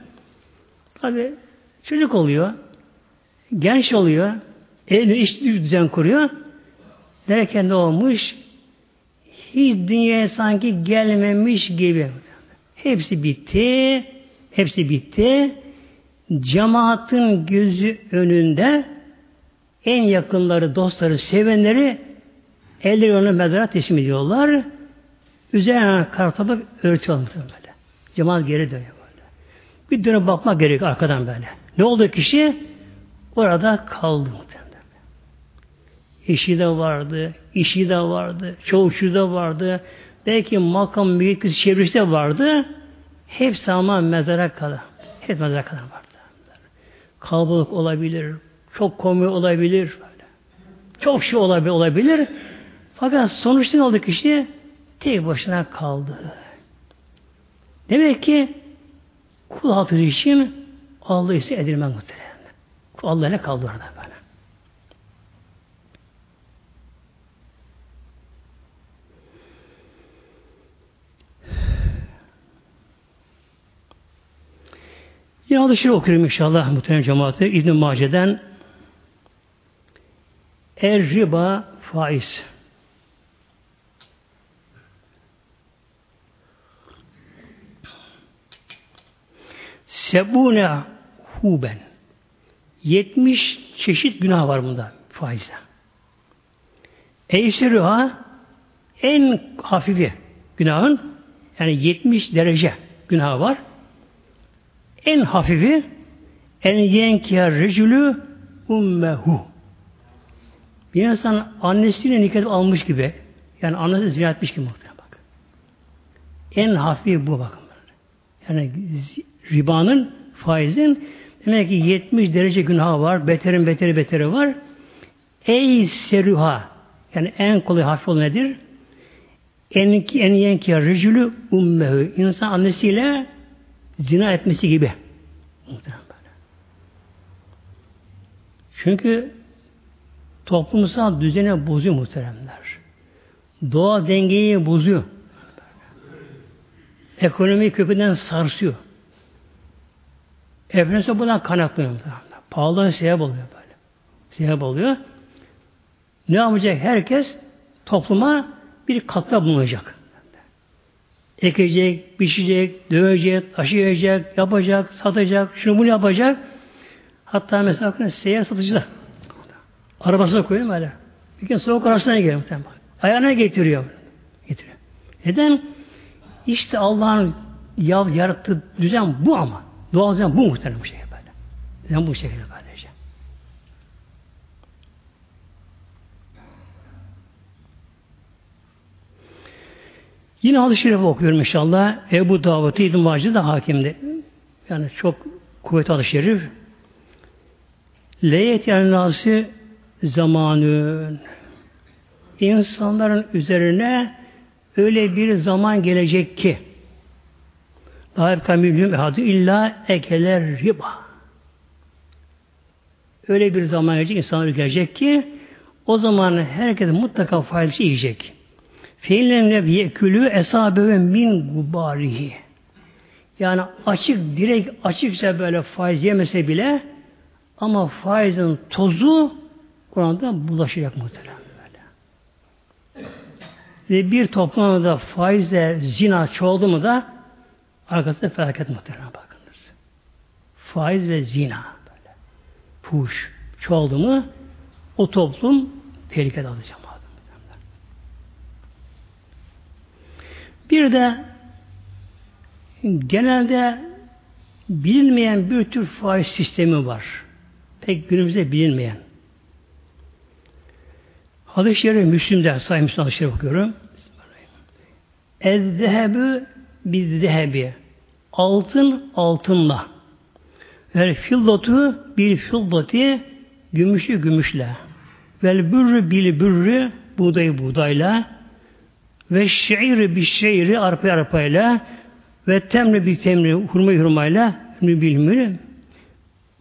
Tabi çocuk oluyor. Genç oluyor. Evli iş düzen kuruyor. Derken ne olmuş? Hiç dünyaya sanki gelmemiş gibi. Hepsi bitti. Hepsi bitti. Cemaatin gözü önünde en yakınları, dostları, sevenleri Elleri onu mezara teslim ediyorlar. Üzerine kartabı örtüyorlar böyle. Cemaat geri dönüyor böyle. Bir dönüp bakmak gerekiyor arkadan böyle. Ne oldu kişi? Orada kaldı muhtemelen. Eşi de vardı, işi de vardı, çoğuşu da vardı. Belki makam mülkisi çevresi de vardı. Hepsi ama mezara kalır. Hep mezara kalır vardı. Kalabalık olabilir, çok komik olabilir. Böyle. Çok şey olabilir, olabilir. Fakat sonuçta ne oldu kişi? Tek başına kaldı. Demek ki kul hatırı için Allah ise edilmez muhtemelen. Allah ne kaldı orada böyle. Yine adı okuyorum inşallah muhtemelen cemaati. İbn-i Mace'den Er riba faiz. Sebune huben. 70 çeşit günah var bunda faizde. Eysirüha en hafifi günahın yani 70 derece günah var. En hafifi en yenkiyar rejülü ummehu. Bir insan annesiyle nikah almış gibi yani annesi zina etmiş gibi muhtemelen bak. En hafifi bu bakın. Yani ribanın, faizin demek ki 70 derece günah var. Beterin beteri beteri var. Ey seruha yani en kolay hafif olan nedir? En, en yenki rejülü ummehu. İnsan annesiyle zina etmesi gibi. Çünkü toplumsal düzene bozuyor muhteremler. Doğa dengeyi bozuyor. Ekonomi kökünden sarsıyor. Enflasyon bundan kaynaklanıyor. Pahalı sebep oluyor böyle. Sebep oluyor. Ne yapacak? Herkes topluma bir katkı bulunacak. Ekecek, biçecek, dövecek, taşıyacak, yapacak, satacak, şunu bunu yapacak. Hatta mesela seyyar satıcı da arabasına koyuyor böyle. Bir gün soğuk arasına geliyor muhtemelen. Ayağına getiriyor. Getiriyor. Neden? İşte Allah'ın yarattığı düzen bu ama. Doğal düzen bu muhtemelen bu şekilde böyle. Düzen bu şekilde böylece. Yine hadis-i şerif okuyorum inşallah. Ebu Davud İbn Macide de hakimdi. Yani çok kuvvetli hadis-i şerif. Leyet yani nasi zamanın insanların üzerine öyle bir zaman gelecek ki daha yebka milyon ehadü illa ekeler riba. Öyle bir zaman gelecek, insanlar gelecek ki o zaman herkes mutlaka failci yiyecek. Fiillerine yekülü esabeve min gubarihi. Yani açık, direkt açıkça böyle faiz yemese bile ama faizin tozu Kur'an'da bulaşacak muhtemelen. Ve bir toplumda faizle zina çoğaldı mı da Arkasında felaket muhtemelen bakınız. Faiz ve zina böyle. Fuş çoğaldı mı o toplum tehlikede alacak. Bir de genelde bilinmeyen bir tür faiz sistemi var. Pek günümüzde bilinmeyen. Hadis-i Şerif Müslim'de Sayın Müslim okuyorum. Ez-zehebü biz-zehebi altın altınla. Ve fillatu bir fillati gümüşü gümüşle. Vel bürrü bil bürrü buğday buğdayla. Ve şeiri bir şeiri arpa arpayla. Ve temri bir temri hurma hurmayla. Bil mülü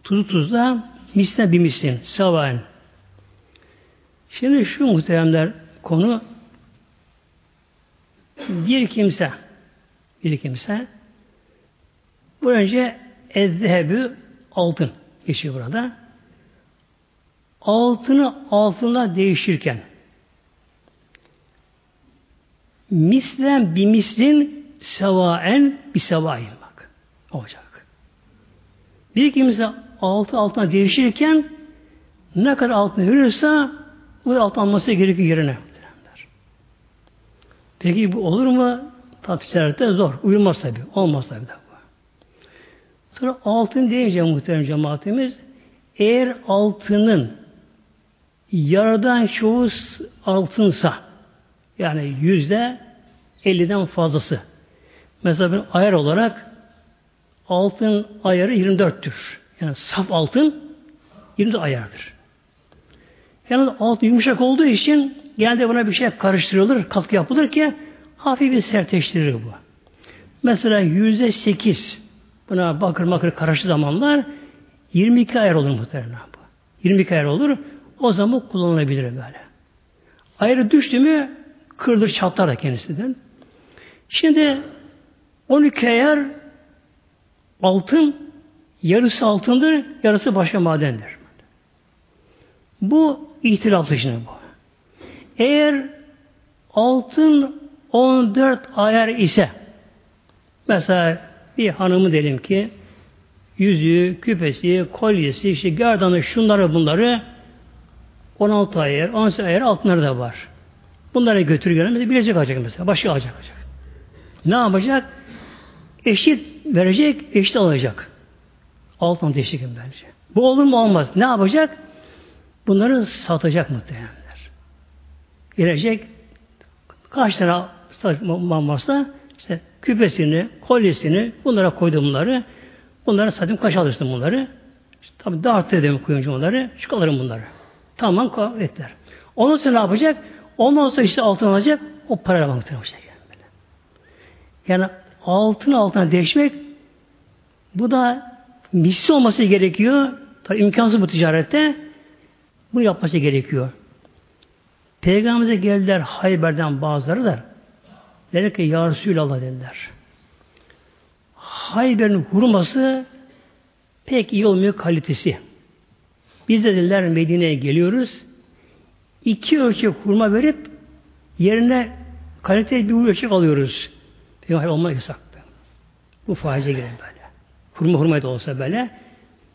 tuzu tuzla misle bir mislin savaen şimdi şu muhteremler konu bir kimse bir kimse bu önce ezzehebü altın geçiyor burada. Altını altınla değişirken mislen bir mislin sevaen bir sevain bak. Olacak. Bir kimse altı altına değişirken ne kadar altın verirse bu altın alması gerekiyor yerine. Peki bu olur mu? Tatlı zor. Uyulmaz tabi. Olmaz tabi. Sonra altın deyince muhterem cemaatimiz eğer altının yaradan çoğu altınsa yani yüzde elliden fazlası mesela bir ayar olarak altın ayarı 24'tür. Yani saf altın 24 ayardır. Yani altın yumuşak olduğu için genelde buna bir şey karıştırılır, katkı yapılır ki hafif bir sertleştirir bu. Mesela yüzde sekiz Buna bakır makır karıştı zamanlar 22 ayar olur muhtemelen bu. 22 ayar olur. O zaman kullanılabilir böyle. Ayrı düştü mü kırılır çatlar da kendisinden. Şimdi 12 ayar altın Yarısı altındır, yarısı başka madendir. Bu ihtilaflı şimdi bu. Eğer altın 14 ayar ise mesela bir hanımı diyelim ki yüzüğü, küpesi, kolyesi, işte gerdanı, şunları bunları 16 ayar, 18 ayar altınları da var. Bunları götürüyor. Mesela bilecek alacak mesela. Başka alacak alacak. Ne yapacak? Eşit verecek, eşit alacak. Altın teşvik bence. Bu olur mu olmaz. Ne yapacak? Bunları satacak muhtemelenler. Gelecek kaç tane varsa işte küpesini, kolyesini bunlara koydum bunları. Bunları satayım kaç alırsın bunları? İşte, tabi dağıttı dedim kuyumcu onları. Çıkarırım bunları. Tamam etler. Ondan sonra ne yapacak? Ondan sonra işte altın alacak. O parayla bankasına olacak. Yani, yani altın altına değişmek bu da misli olması gerekiyor. Tabi imkansız bu ticarette. Bunu yapması gerekiyor. Peygamberimize geldiler Hayber'den bazıları da dediler ki Ya Resulallah dediler. Hayber'in hurması pek iyi olmuyor kalitesi. Biz de dediler Medine'ye geliyoruz. İki ölçek hurma verip yerine kaliteli bir ölçek alıyoruz. Peygamber olmak yasak. Bu faize girer böyle. Hurma hurma da olsa böyle.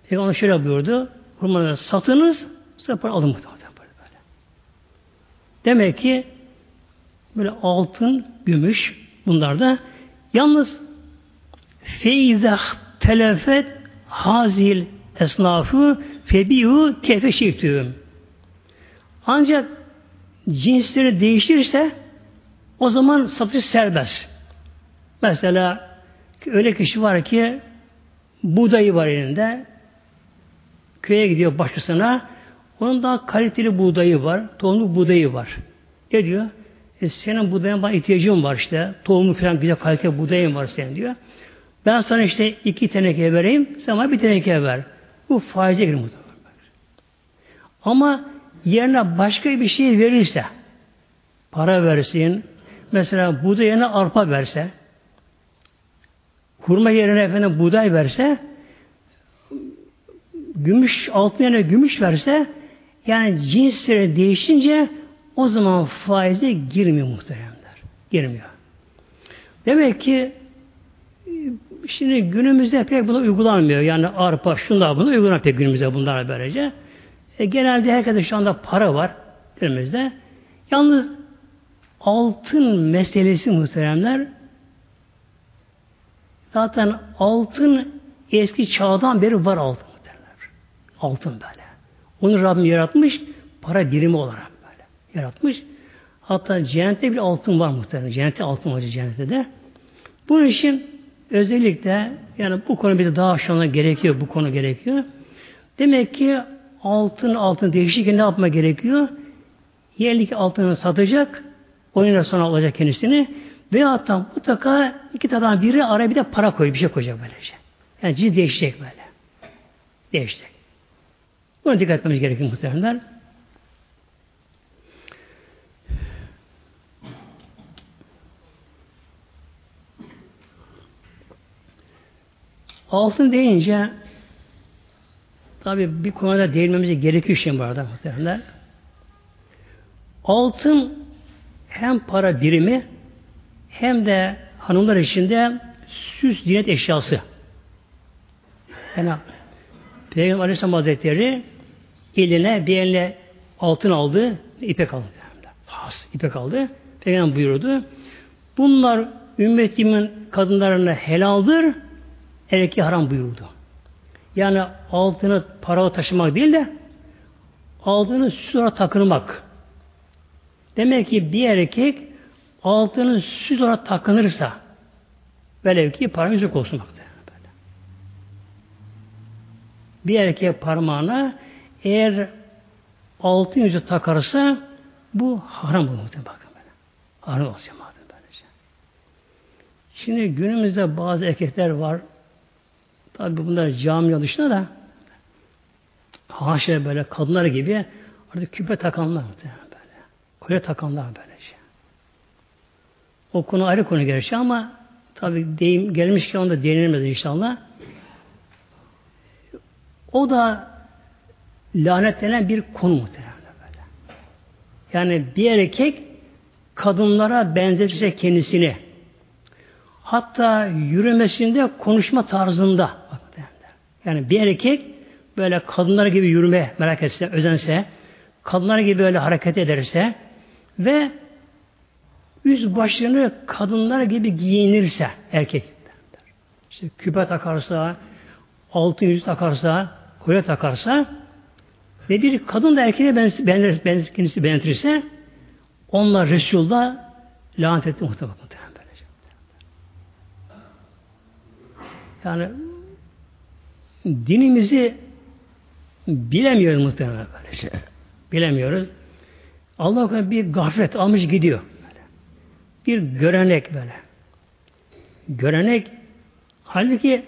Peygamber şöyle buyurdu. Hurmaları satınız, sonra para alın böyle. Demek ki böyle altın, gümüş bunlar da yalnız feizah telefet hazil esnafı febiyu kefe şiktüğüm. Ancak cinsleri değiştirirse o zaman satış serbest. Mesela öyle kişi var ki buğdayı var elinde köye gidiyor başkasına onun daha kaliteli buğdayı var, tohumlu buğdayı var. Ne diyor? E senin buğdayın bana ihtiyacın var işte. Tohumu falan güzel kaliteli buğdayın var senin diyor. Ben sana işte iki teneke vereyim, sen bana bir teneke ver. Bu faize girir muhtemelen. Ama yerine başka bir şey verirse, para versin, mesela buğday yerine arpa verse, hurma yerine efendim buğday verse, gümüş, altın yerine gümüş verse, yani cinsleri değişince o zaman faize girmiyor muhteremler. Girmiyor. Demek ki şimdi günümüzde pek bunu uygulanmıyor. Yani arpa, şunlar bunu uygulanmıyor pek günümüzde bunlar böylece. E, genelde herkese şu anda para var günümüzde. Yalnız altın meselesi muhteremler zaten altın eski çağdan beri var altın muhteremler. Altın böyle. Onu Rabbim yaratmış para birimi olarak yaratmış. Hatta cennette bir altın var muhtemelen. Cennette altın var cennette de. Bunun için özellikle yani bu konu bize daha aşağına gerekiyor. Bu konu gerekiyor. Demek ki altın altın değişikliği ne yapma gerekiyor? Yerlik altını satacak. Oyuna sonra alacak kendisini. Ve hatta mutlaka iki tane biri araya bir de para koyup bir şey koyacak böylece. Yani ciddi değişecek böyle. Değişecek. Buna dikkat etmemiz gerekiyor muhtemelenler. Altın deyince tabi bir konuda değinmemiz gerekiyor şimdi bu arada muhtemelenler. Altın hem para birimi hem de hanımlar içinde süs zinet eşyası. Yani Peygamber Aleyhisselam Hazretleri eline bir eline altın aldı, ipek aldı. Has, ipek aldı. Peygamber buyurdu. Bunlar ümmetimin kadınlarına helaldir, erkeği haram buyurdu. Yani altını para taşımak değil de altını süs olarak takınmak. Demek ki bir erkek altını süs takınırsa velev ki para yüzük olsun. Bir erkeğe parmağına eğer altın yüzü takarsa bu haram olur. Bakın böyle. Haram madem böylece. Şimdi günümüzde bazı erkekler var. Tabi bunlar cami dışında da haşa böyle kadınlar gibi artık küpe takanlar böyle. Kolye takanlar böylece. O konu ayrı konu gerçi ama tabi deyim gelmiş ki onda değinilmez inşallah. O da lanetlenen bir konu muhtemelen böyle. Yani bir erkek kadınlara benzetecek kendisini. Hatta yürümesinde konuşma tarzında. Yani bir erkek böyle kadınlar gibi yürüme merak etse, özense, kadınlar gibi böyle hareket ederse ve üst başlığını kadınlar gibi giyinirse erkek işte küpe takarsa, altın yüzü takarsa, kolye takarsa ve bir kadın da erkeğe benzer, benzer, kendisi benzetirse onlar Resul'da lanet etti muhtemelen. Yani dinimizi bilemiyoruz muhtemelen böylece. Bilemiyoruz. Allah bir gaflet almış gidiyor. Böyle. Bir görenek böyle. Görenek halbuki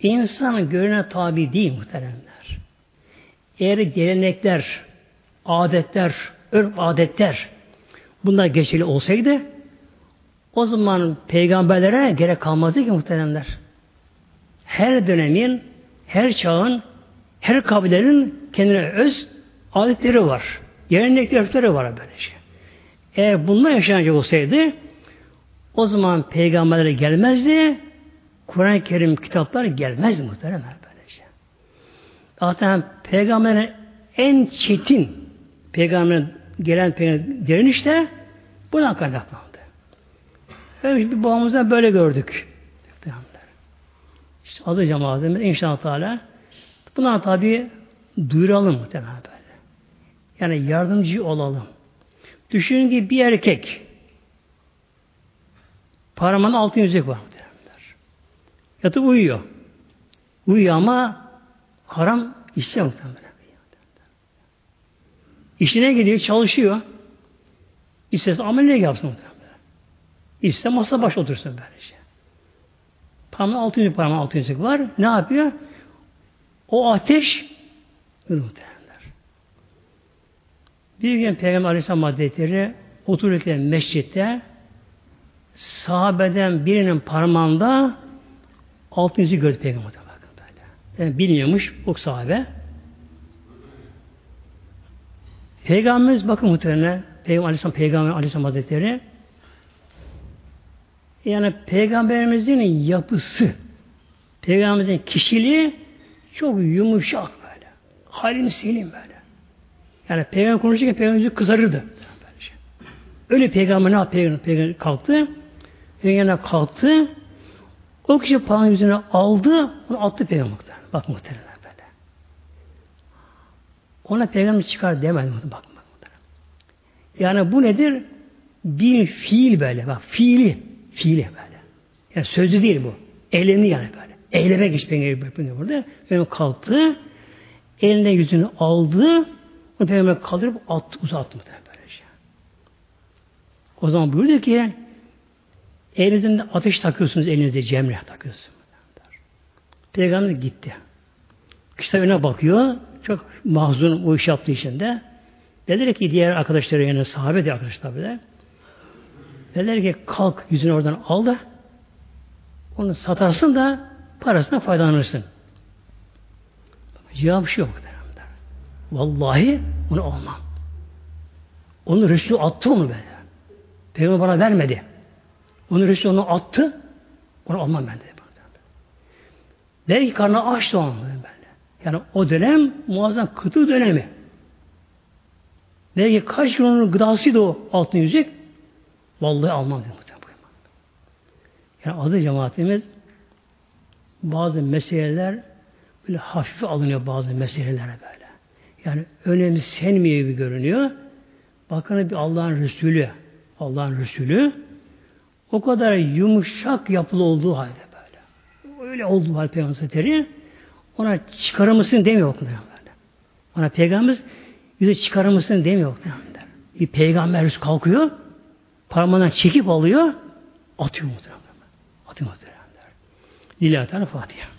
insan görene tabi değil muhteremler. Eğer gelenekler, adetler, örf adetler bunlar geçerli olsaydı o zaman peygamberlere gerek kalmazdı ki muhteremler. Her dönemin, her çağın, her kabilenin kendine öz adetleri var. Gelenekli örfleri var böylece. Eğer bunlar yaşanacak olsaydı o zaman peygamberlere gelmezdi. Kur'an-ı Kerim kitaplar gelmez muhtemelen böylece. Zaten peygamberin en çetin peygamberin gelen peygamber direniş de buna kaynaklandı. Öyle bir babamızdan böyle gördük. İşte adı cemaatimiz inşallah Teala buna tabi duyuralım muhtemelen. Yani yardımcı olalım. Düşünün ki bir erkek parmağında altın yüzük var. Muhtemelenler. Yatıp uyuyor. Uyuyor ama haram istiyor muhtemelen. İşine gidiyor, çalışıyor. İsterse ameliyat yapsın muhtemelen. İster masa baş otursun böylece. Parmağı altın yüzük, parmağı altın yüzük var. Ne yapıyor? O ateş muhtemelenler. Bir gün Peygamber Aleyhisselam Hazretleri otururken mescitte sahabeden birinin parmağında altın yüzü gördü Peygamber bakın böyle. Yani bilmiyormuş o sahabe. Peygamberimiz bakın muhtemelen Peygamber Aleyhisselam Peygamber Aleyhisselam Hazretleri yani Peygamberimizin yapısı Peygamberimizin kişiliği çok yumuşak böyle. Halim selim böyle. Yani Peygamber konuşurken Peygamber kızarırdı. Öyle Peygamber ne yaptı? Peygamber, Peygamber kalktı. Peygamber kalktı. O kişi parmağın yüzüne aldı, onu attı Peygamber. Bak muhtemelen böyle. Ona Peygamber çıkar demedi. Bak, bak. Yani bu nedir? Bir fiil böyle. Bak fiili. Fiili böyle. Yani sözü değil bu. Eylemi yani böyle. Eylemek için Peygamber burada. Peygamber kalktı. Eline yüzünü aldı. Onu Peygamber kaldırıp attı, uzattı muhtemelen böyle şey. O zaman buyurdu ki Elinizde ateş takıyorsunuz elinizde cemre takıyorsunuz. Peygamber gitti. İşte öne bakıyor. Çok mahzun o iş yaptığı için de. Dediler ki diğer arkadaşları yani sahabe de arkadaşlar bile. Dediler ki kalk yüzünü oradan al da onu satarsın da parasına faydalanırsın. Cevap şu yok. Vallahi bunu almam. Onu Resul attı onu böyle. Peygamber bana vermedi. Onu Resul onu attı. Onu almam ben dedi. Belki karnı açtı onu böyle. Yani o dönem muazzam kıtı dönemi. Belki kaç gün onun gıdasıydı o altın yüzük. Vallahi almam dedi. Yani adı cemaatimiz bazı meseleler böyle hafife alınıyor bazı meselelere böyle. Yani önemsenmiyor gibi görünüyor. Bakın bir Allah'ın Resulü, Allah'ın Resulü o kadar yumuşak yapılı olduğu halde böyle. Öyle olduğu halde Peygamber ona çıkarır mısın demiyor böyle. Ona Peygamber yüze çıkarır mısın demiyor. Böyle. Bir peygamber kalkıyor parmağından çekip alıyor atıyor muhtemelen. Atıyor muhtemelen. Lillahi Teala Fatiha.